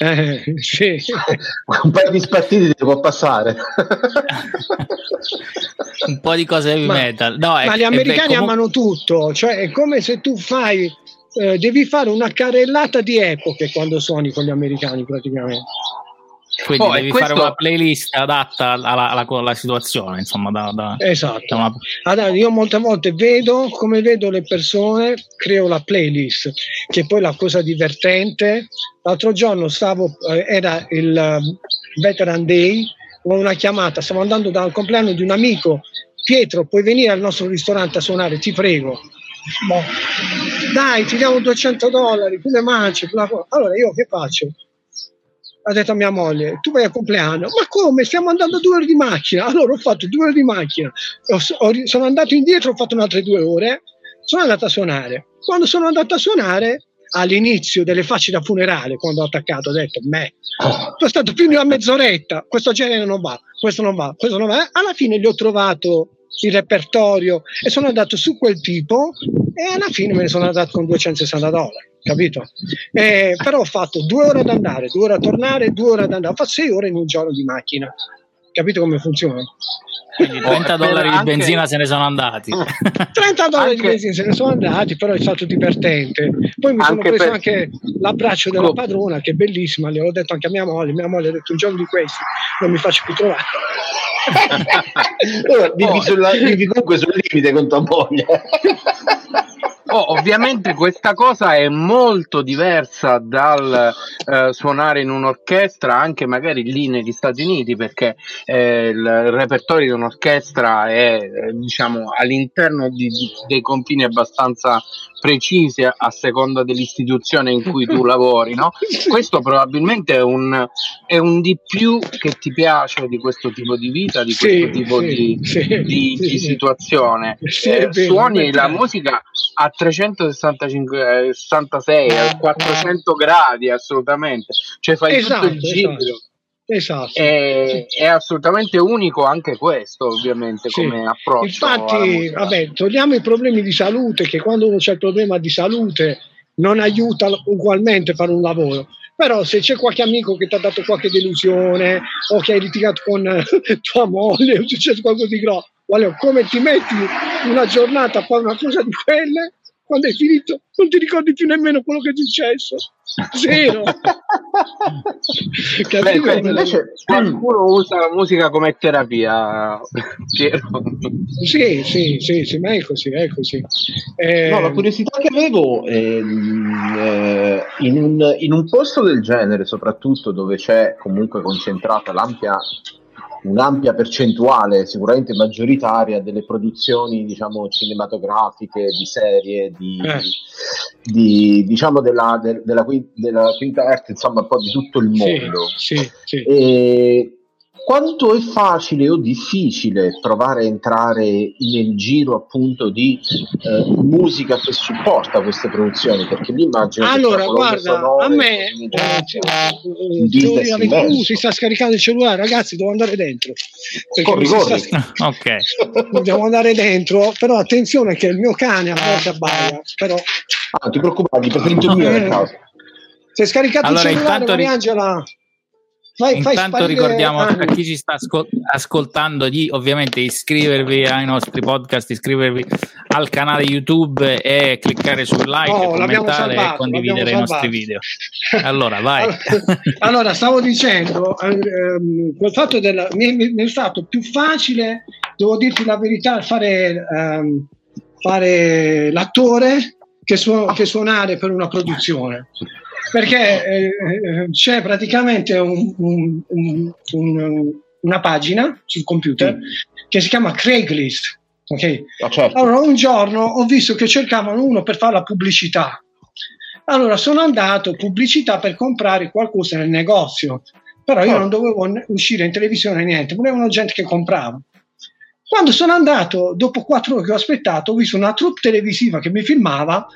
Eh, sì. un paio di spartiti ti può passare. un po' di cose heavy ma, metal. No, ma è, gli americani comunque... amano tutto, cioè è come se tu fai, eh, devi fare una carrellata di epoche quando suoni con gli americani praticamente. Quindi oh, devi questo... fare una playlist adatta alla, alla, alla situazione, insomma. Da, da, esatto. Da una... allora, io molte volte vedo come vedo le persone, creo la playlist, che poi la cosa divertente. L'altro giorno stavo, eh, era il uh, Veteran Day, ho una chiamata, stavo andando dal compleanno di un amico. Pietro, puoi venire al nostro ristorante a suonare, ti prego. Boh. Dai, ti diamo 200 dollari, più le mance. Allora io che faccio? Ha detto a mia moglie, tu vai a compleanno, ma come? Stiamo andando due ore di macchina. Allora ho fatto due ore di macchina, ho, ho, sono andato indietro, ho fatto un'altre due ore, sono andato a suonare. Quando sono andato a suonare, all'inizio delle facce da funerale, quando ho attaccato, ho detto, me, sono stato più di una mezz'oretta, questo genere non va, questo non va, questo non va. Alla fine gli ho trovato il repertorio e sono andato su quel tipo e alla fine me ne sono andato con 260 dollari capito? Eh, però ho fatto due ore ad andare, due ore a tornare, due ore ad andare, ho fatto sei ore in un giorno di macchina, capito come funziona? Quindi 30 dollari di benzina se ne sono andati. 30 dollari anche... di benzina se ne sono andati però è stato divertente. Poi mi sono preso per... anche l'abbraccio della padrona che è bellissima le ho detto anche a mia moglie mia moglie ha detto un giorno di questi non mi faccio più trovare allora, vivi, sulla, vivi comunque sul limite con tua moglie Oh, ovviamente questa cosa è molto diversa dal eh, suonare in un'orchestra, anche magari lì negli Stati Uniti, perché eh, il repertorio di un'orchestra è eh, diciamo all'interno di, dei confini abbastanza precisi a seconda dell'istituzione in cui tu lavori, no? Questo probabilmente è un, è un, di più che ti piace di questo tipo di vita, di questo sì, tipo sì, di, sì, di, di, situazione. Eh, suoni la musica a 365 66 a 400 gradi assolutamente. Cioè fai esatto, tutto il esatto, giro esatto. È, è, assolutamente unico anche questo, ovviamente, sì. come approccio. Infatti, vabbè, togliamo i problemi di salute, che quando uno c'è il problema di salute non aiuta ugualmente a fare un lavoro. Però se c'è qualche amico che ti ha dato qualche delusione o che hai litigato con tua moglie o successo qualcosa di grosso, come ti metti una giornata a fare una cosa di quelle, quando è finito non ti ricordi più nemmeno quello che è successo. Zero. Beh, quindi invece qualcuno usa la musica come terapia, Piero. Sì, sì, sì, sì, ma è così, è così. Eh... No, la curiosità che avevo è, eh, in, un, in un posto del genere, soprattutto dove c'è comunque concentrata l'ampia un'ampia percentuale, sicuramente maggioritaria, delle produzioni diciamo, cinematografiche, di serie, di, eh. di diciamo della, de, della, della, quinta arte, insomma un po' di tutto il mondo. Sì, sì, sì. E quanto è facile o difficile provare a entrare nel giro appunto di eh, musica che supporta queste produzioni? Perché mi immagino allora, guarda, sonore, a me eh, uh, si sta scaricando il cellulare, ragazzi, devo andare dentro. Corri, corri. Sta... ok. Devo andare dentro, però attenzione che il mio cane a volte abbaia. Però... Ah, ti preoccupare, ti presento io a casa. Si è scaricato allora, il cellulare, Mariangela. Fai, Intanto fai ricordiamo a chi ci sta ascol- ascoltando di ovviamente iscrivervi ai nostri podcast, iscrivervi al canale YouTube e cliccare sul like, oh, commentare salvato, e condividere i nostri video. Allora, vai. allora, stavo dicendo, ehm, quel fatto del, mi, mi, è stato più facile, devo dirti la verità, fare, ehm, fare l'attore che, su- che suonare per una produzione perché eh, eh, c'è praticamente un, un, un, una pagina sul computer mm. che si chiama Craigslist. Okay? Ah, certo. Allora un giorno ho visto che cercavano uno per fare la pubblicità. Allora sono andato pubblicità per comprare qualcosa nel negozio, però io oh. non dovevo uscire in televisione niente, volevano gente che comprava. Quando sono andato, dopo quattro ore che ho aspettato, ho visto una troupe televisiva che mi filmava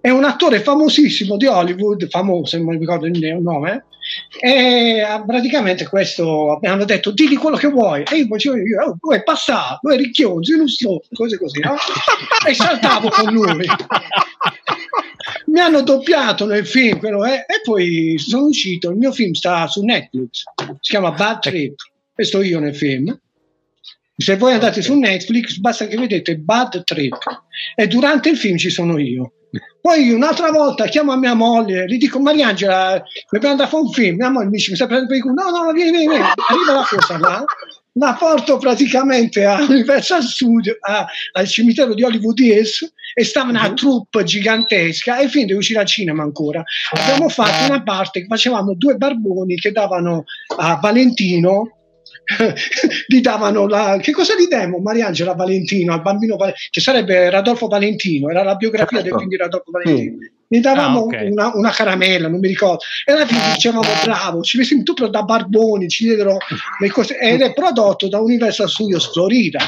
è un attore famosissimo di Hollywood, famoso, non mi ricordo il nome, e ah, praticamente questo mi hanno detto digli quello che vuoi e io facevo io, oh, vuoi passare, vuoi ricchionzi, non so, cose così, no? e saltavo con lui. mi hanno doppiato nel film quello, eh, e poi sono uscito, il mio film sta su Netflix, si chiama Bad Trip, e sto io nel film. Se voi andate su Netflix basta che vedete Bad Trip e durante il film ci sono io poi un'altra volta chiamo a mia moglie, gli dico Mariangela, dobbiamo andare a fare un film. Mia moglie mi dice, mi stai prendendo per il culo? No, no, vieni, vieni, vieni. Arriva la cosa là, la porto praticamente a Universal Studio, a, al cimitero di Hollywood Hills e stava una uh-huh. troupe gigantesca e il film deve uscire al cinema ancora. Abbiamo fatto una parte che facevamo due barboni che davano a Valentino gli davano la che cosa gli demo Mariangela Valentino al bambino che sarebbe Radolfo Valentino era la biografia del certo. film di Radolfo Valentino mm. gli davamo ah, okay. una, una, caramella non mi ricordo e alla fine dicevamo bravo ci vestimmo tutto da barboni ci diedero le cose ed è prodotto da Universal Studios Florida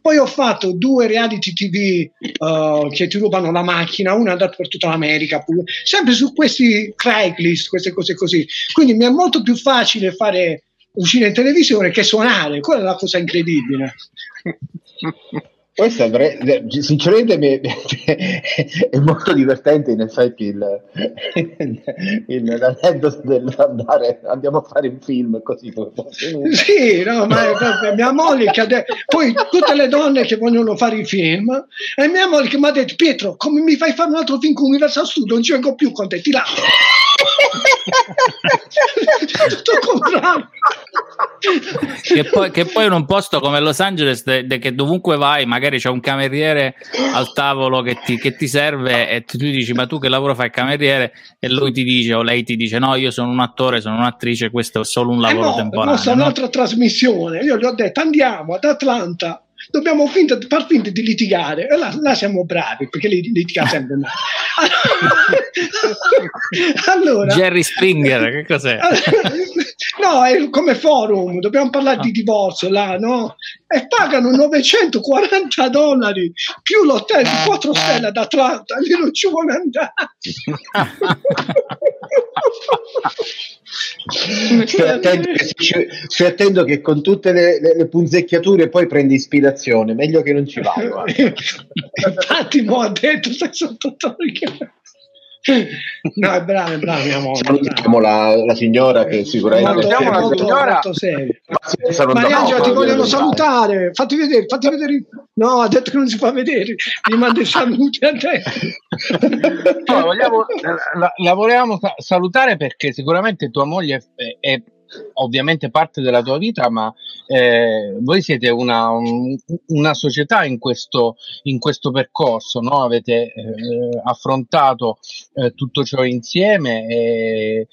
poi ho fatto due reality tv uh, che ti rubano la macchina, una è andata per tutta l'America, sempre su questi Craigslist, queste cose così. Quindi mi è molto più facile fare uscire in televisione che suonare, quella è la cosa incredibile. Questo avrei, sinceramente mi, è molto divertente in effetti il, il, l'aneddoto dell'andare andiamo a fare un film così sì no ma è, mia moglie che ha detto poi tutte le donne che vogliono fare i film e mia moglie che mi ha detto Pietro come mi fai fare un altro film con Universal Studio non ci vengo più con te ti lascio tutto comprato che poi, che poi in un posto come Los Angeles de, de, che dovunque vai magari c'è un cameriere al tavolo che ti, che ti, serve e tu dici ma tu che lavoro fai cameriere? E lui ti dice o lei ti dice no io sono un attore sono un'attrice questo è solo un lavoro eh no, temporaneo. questa è un'altra trasmissione. Io gli ho detto andiamo ad Atlanta dobbiamo finta, far finta di litigare e là, là siamo bravi perché li, litiga sempre male allora, Jerry Springer che cos'è? no è come forum dobbiamo parlare ah. di divorzio là no? e pagano 940 dollari più l'hotel di 4 stelle ad Atlanta lì non ci vuole andare Stai attento, che, stai attento che con tutte le, le, le, punzecchiature poi prendi ispirazione, meglio che non ci vai. Infatti, mo ha detto sei sotto No, è brava, è brava mia moglie. Salutiamo la, la, signora che sicuramente Salutiamo la signora. Mariangela, ti vogliono salutare. Fatti vedere, fatti vedere. No, ha detto che non si fa vedere. Gli manda i saluti a te. No, vogliamo, la, la volevamo salutare perché sicuramente tua moglie è, è ovviamente parte della tua vita, ma eh, voi siete una, un, una società in questo, in questo percorso, no? avete eh, affrontato eh, tutto ciò insieme e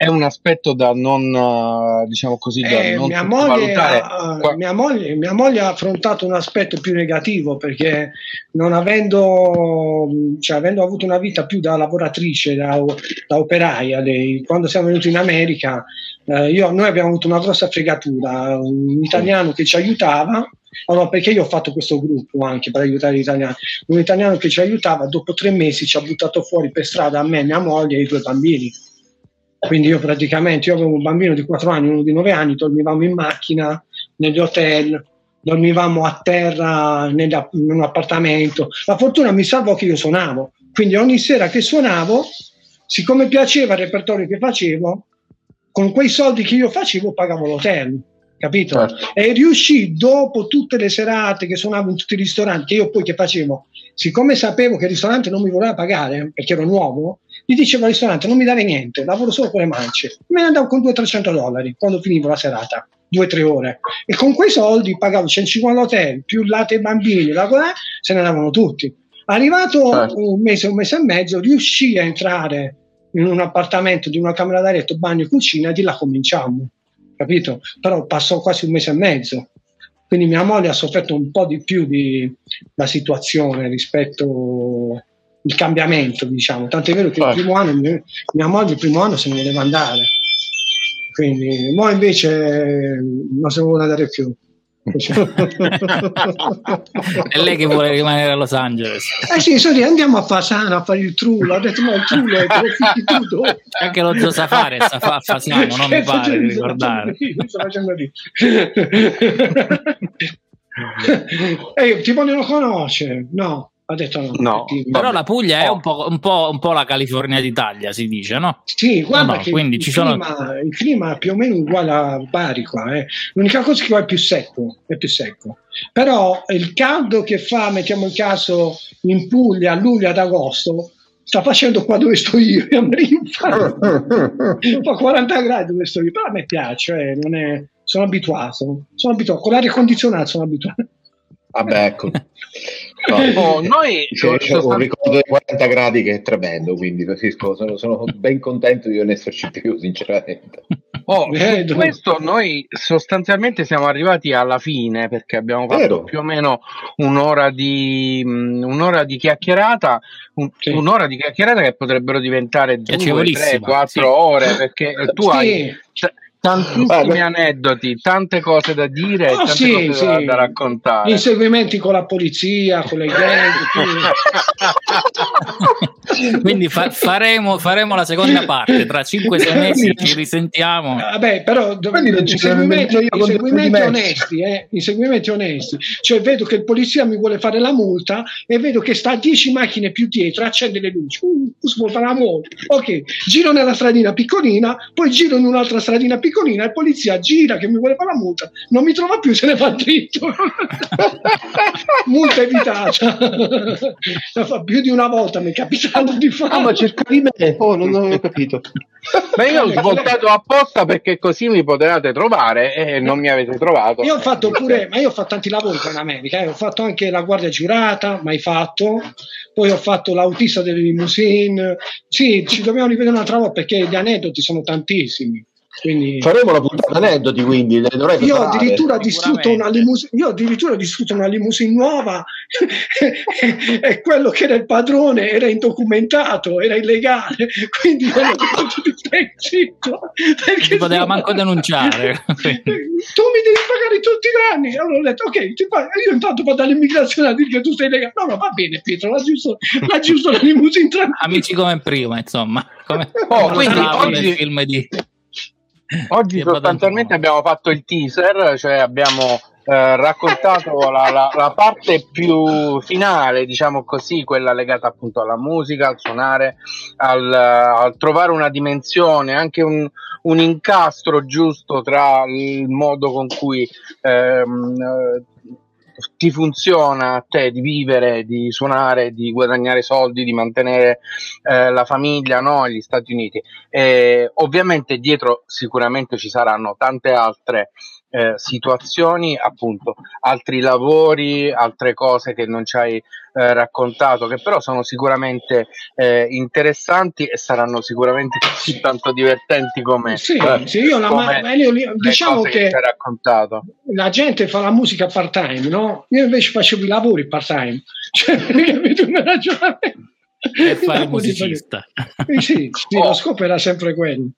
è un aspetto da non, diciamo così, da eh, non mia moglie, ha, mia, moglie, mia moglie ha affrontato un aspetto più negativo perché non avendo, cioè, avendo avuto una vita più da lavoratrice, da, da operaia, lei, quando siamo venuti in America, eh, io, noi abbiamo avuto una grossa fregatura, un italiano che ci aiutava allora, perché io ho fatto questo gruppo anche per aiutare gli italiani? Un italiano che ci aiutava, dopo tre mesi ci ha buttato fuori per strada a me, mia moglie e i due bambini. Quindi io praticamente, io avevo un bambino di 4 anni, uno di 9 anni, dormivamo in macchina, negli hotel, dormivamo a terra in un appartamento. La fortuna mi salvò che io suonavo, quindi ogni sera che suonavo, siccome piaceva il repertorio che facevo, con quei soldi che io facevo pagavo l'hotel capito? Certo. E riuscì dopo tutte le serate che suonavo in tutti i ristoranti, che io poi che facevo, siccome sapevo che il ristorante non mi voleva pagare perché ero nuovo, gli dicevo al ristorante non mi dare niente, lavoro solo con le mance. Me ne andavo con 200-300 dollari quando finivo la serata, 2-3 ore. E con quei soldi pagavo 150 hotel, più latte ai bambini, la cosa, se ne andavano tutti. Arrivato certo. un mese, un mese e mezzo, riuscì a entrare in un appartamento di una camera da letto, bagno e cucina, e di là cominciamo capito? Però passò quasi un mese e mezzo. Quindi mia moglie ha sofferto un po' di più di la situazione rispetto al cambiamento, diciamo. Tant'è vero che il primo anno, mia moglie il primo anno se ne voleva andare. Quindi, mo invece non se ne vuole andare più. è lei che vuole rimanere a Los Angeles. Eh sì, sorry, andiamo a Fasano a fare il trullo. Ha detto, ma il trullo è tutto. Anche lo Gio Safari sta a Fasano, non mi pare di ricordare. Sto facendo lì. eh, ti vogliono conoscere? No. Ha detto no. no però la Puglia è un po', un, po', un po', la California d'Italia, si dice, no? Sì, guarda no, quindi il, ci clima, sono... il clima è più o meno uguale a Bari qua. Eh. L'unica cosa è che qua è più secco, è più secco. Però il caldo che fa, mettiamo il caso, in Puglia a luglio ad agosto, sta facendo qua dove sto io, a fa 40 gradi dove sto io, però a me piace, eh, è, sono abituato, sono abituato, con l'aria condizionata sono abituato. Vabbè, ecco. No, oh, noi c'è, c'è un ricordo dei 40 gradi che è tremendo, quindi capisco, sono, sono ben contento di non esserci più, sinceramente. Oh, su questo noi sostanzialmente siamo arrivati alla fine perché abbiamo fatto Vero. più o meno un'ora di, um, un'ora di chiacchierata, un, sì. un'ora di chiacchierata che potrebbero diventare due, tre, quattro sì. ore perché tu sì. hai tantissimi aneddoti, tante cose da dire, oh, tante sì, cose sì. Da, da, raccontare. Inseguimenti con la polizia, con le gang. Quindi fa- faremo, faremo, la seconda parte, tra 5-6 mesi ci risentiamo. Vabbè, però inseguimenti, inseguimenti onesti, eh? inseguimenti onesti. Cioè vedo che il polizia mi vuole fare la multa e vedo che sta a 10 macchine più dietro, accende le luci. Uh, la multa. Ok, giro nella stradina piccolina, poi giro in un'altra stradina piccolina piccolina il polizia gira che mi vuole fare la multa, non mi trova più, se ne va dritto. multa evitata. fa più di una volta mi è capitato di fare. Ah, ma cerca di me, oh, non avevo capito. Ma io ho svoltato apposta perché così mi potevate trovare e non mi avete trovato. Io ho fatto pure, ma io ho fatto tanti lavori in America, eh. ho fatto anche la guardia giurata, mai fatto, poi ho fatto l'autista delle limousine. Sì, ci dobbiamo rivedere un'altra volta perché gli aneddoti sono tantissimi. Quindi... Faremo la puntata aneddoti, quindi io ho, addirittura distrutto una limousine, io ho addirittura distrutto una limousine nuova e quello che era il padrone era indocumentato, era illegale, quindi detto zitto. Perché poteva manco denunciare. tu mi devi pagare tutti i danni. Allora ho detto, ok, io intanto vado all'immigrazione a dire che tu sei legale. No, no, va bene Pietro, la giusto, la giusto la limousine tranquilla. Amici come prima, insomma. Come, oh, quindi oggi... film di Oggi sostanzialmente abbiamo fatto il teaser, cioè abbiamo eh, raccontato la, la, la, parte più finale, diciamo così, quella legata appunto alla musica, al suonare, al, al trovare una dimensione, anche un, un, incastro giusto tra il modo con cui ehm, ti funziona a te di vivere, di suonare, di guadagnare soldi, di mantenere eh, la famiglia, no? Gli Stati Uniti. E, ovviamente dietro sicuramente ci saranno tante altre eh, situazioni, appunto, altri lavori, altre cose che non ci hai eh, raccontato, che però sono sicuramente eh, interessanti e saranno sicuramente così tanto divertenti come, sì, eh, sì, io la, come ma, io, diciamo che, che raccontato. la gente fa la musica part time, no? Io invece facevo i lavori part time, cioè, capito un ragionamento? E fare musicista. Sì, sì, oh. lo scopo era sempre quello.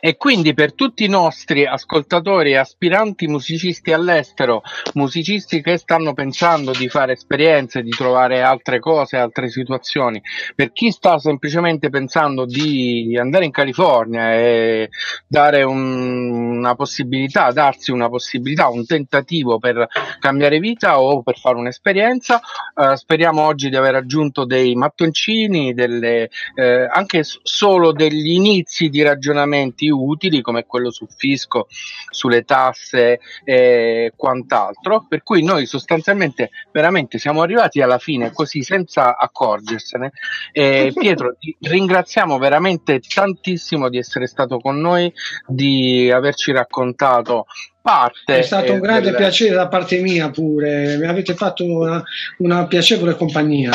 E quindi per tutti i nostri ascoltatori e aspiranti musicisti all'estero, musicisti che stanno pensando di fare esperienze, di trovare altre cose, altre situazioni, per chi sta semplicemente pensando di andare in California e dare un, una possibilità, darsi una possibilità, un tentativo per cambiare vita o per fare un'esperienza, eh, speriamo oggi di aver aggiunto dei mattoncini, delle, eh, anche solo degli inizi di ragionamenti utili come quello sul fisco, sulle tasse e quant'altro, per cui noi sostanzialmente veramente siamo arrivati alla fine così senza accorgersene. E Pietro, ti ringraziamo veramente tantissimo di essere stato con noi, di averci raccontato Parte, è stato un grande del... piacere da parte mia pure, mi avete fatto una, una piacevole compagnia.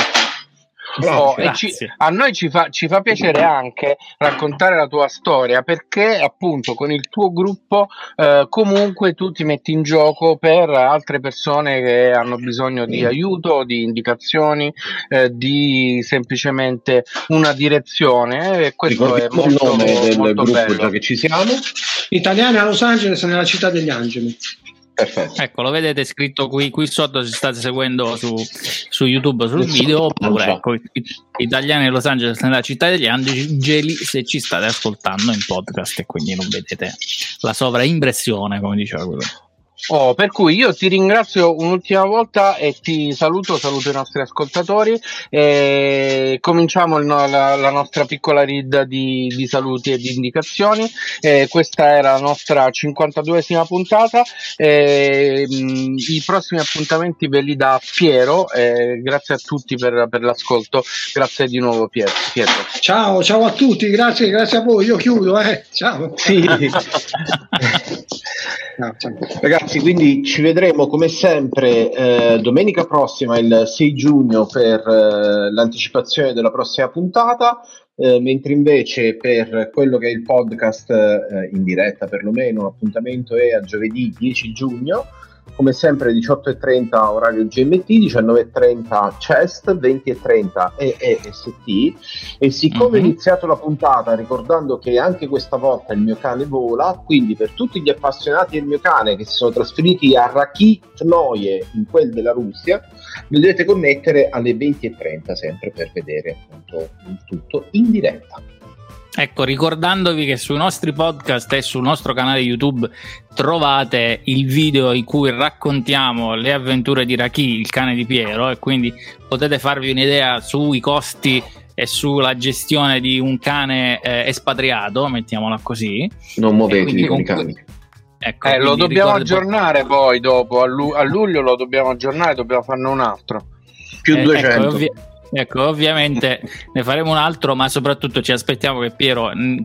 Oh, ci, a noi ci fa, ci fa, piacere anche raccontare la tua storia perché appunto con il tuo gruppo eh, comunque tu ti metti in gioco per altre persone che hanno bisogno di aiuto, di indicazioni, eh, di semplicemente una direzione e questo è molto, il nome del gruppo bello. già che ci siamo. Italiani a Los Angeles nella città degli angeli. Perfetto. Ecco, lo vedete scritto qui, qui sotto se state seguendo su, su YouTube sul video, oppure ecco, Italiani Los Angeles nella città degli angeli se ci state ascoltando in podcast e quindi non vedete la sovraimpressione, come diceva quello. Oh, per cui io ti ringrazio un'ultima volta e ti saluto, saluto i nostri ascoltatori. E cominciamo il, la, la, nostra piccola read di, di, saluti e di indicazioni. E questa era la nostra 52esima puntata. E, mh, I prossimi appuntamenti ve li dà Piero. grazie a tutti per, per, l'ascolto. Grazie di nuovo, Pietro. Pietro. Ciao, ciao a tutti, grazie, grazie a voi. Io chiudo, eh. Ciao. Sì. Ragazzi ragazzi, quindi ci vedremo come sempre eh, domenica prossima, il 6 giugno, per eh, l'anticipazione della prossima puntata. Eh, mentre invece per quello che è il podcast eh, in diretta perlomeno l'appuntamento è a giovedì 10 giugno come sempre 18.30 orario GMT, 19.30 CEST, 20.30 EEST e siccome mm-hmm. ho iniziato la puntata ricordando che anche questa volta il mio cane vola, quindi per tutti gli appassionati del mio cane che si sono trasferiti a Rakitnoye in quel della Russia, vi dovete connettere alle 20.30 sempre per vedere appunto il tutto in diretta. Ecco, ricordandovi che sui nostri podcast e sul nostro canale YouTube trovate il video in cui raccontiamo le avventure di Raki, il cane di Piero, e quindi potete farvi un'idea sui costi e sulla gestione di un cane eh, espatriato, mettiamola così. Non muovetevi con i cani. Ecco, eh, lo dobbiamo aggiornare poi dopo, a, lu- a, luglio lo dobbiamo aggiornare, dobbiamo farne un altro. Più eh, 200. Ecco, ovvi- Ecco, ovviamente ne faremo un altro, ma soprattutto ci aspettiamo che Piero in,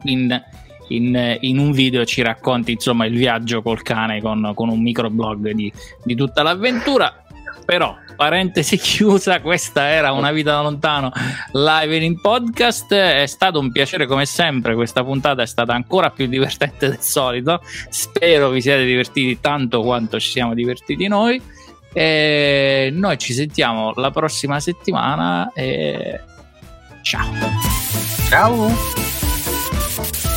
in, in un video ci racconti insomma il viaggio col cane con, con un microblog di, di tutta l'avventura. Però, parentesi chiusa, questa era una vita da lontano live in podcast. È stato un piacere come sempre. Questa puntata è stata ancora più divertente del solito. Spero vi siate divertiti tanto quanto ci siamo divertiti noi. E noi ci sentiamo la prossima settimana e ciao. Ciao.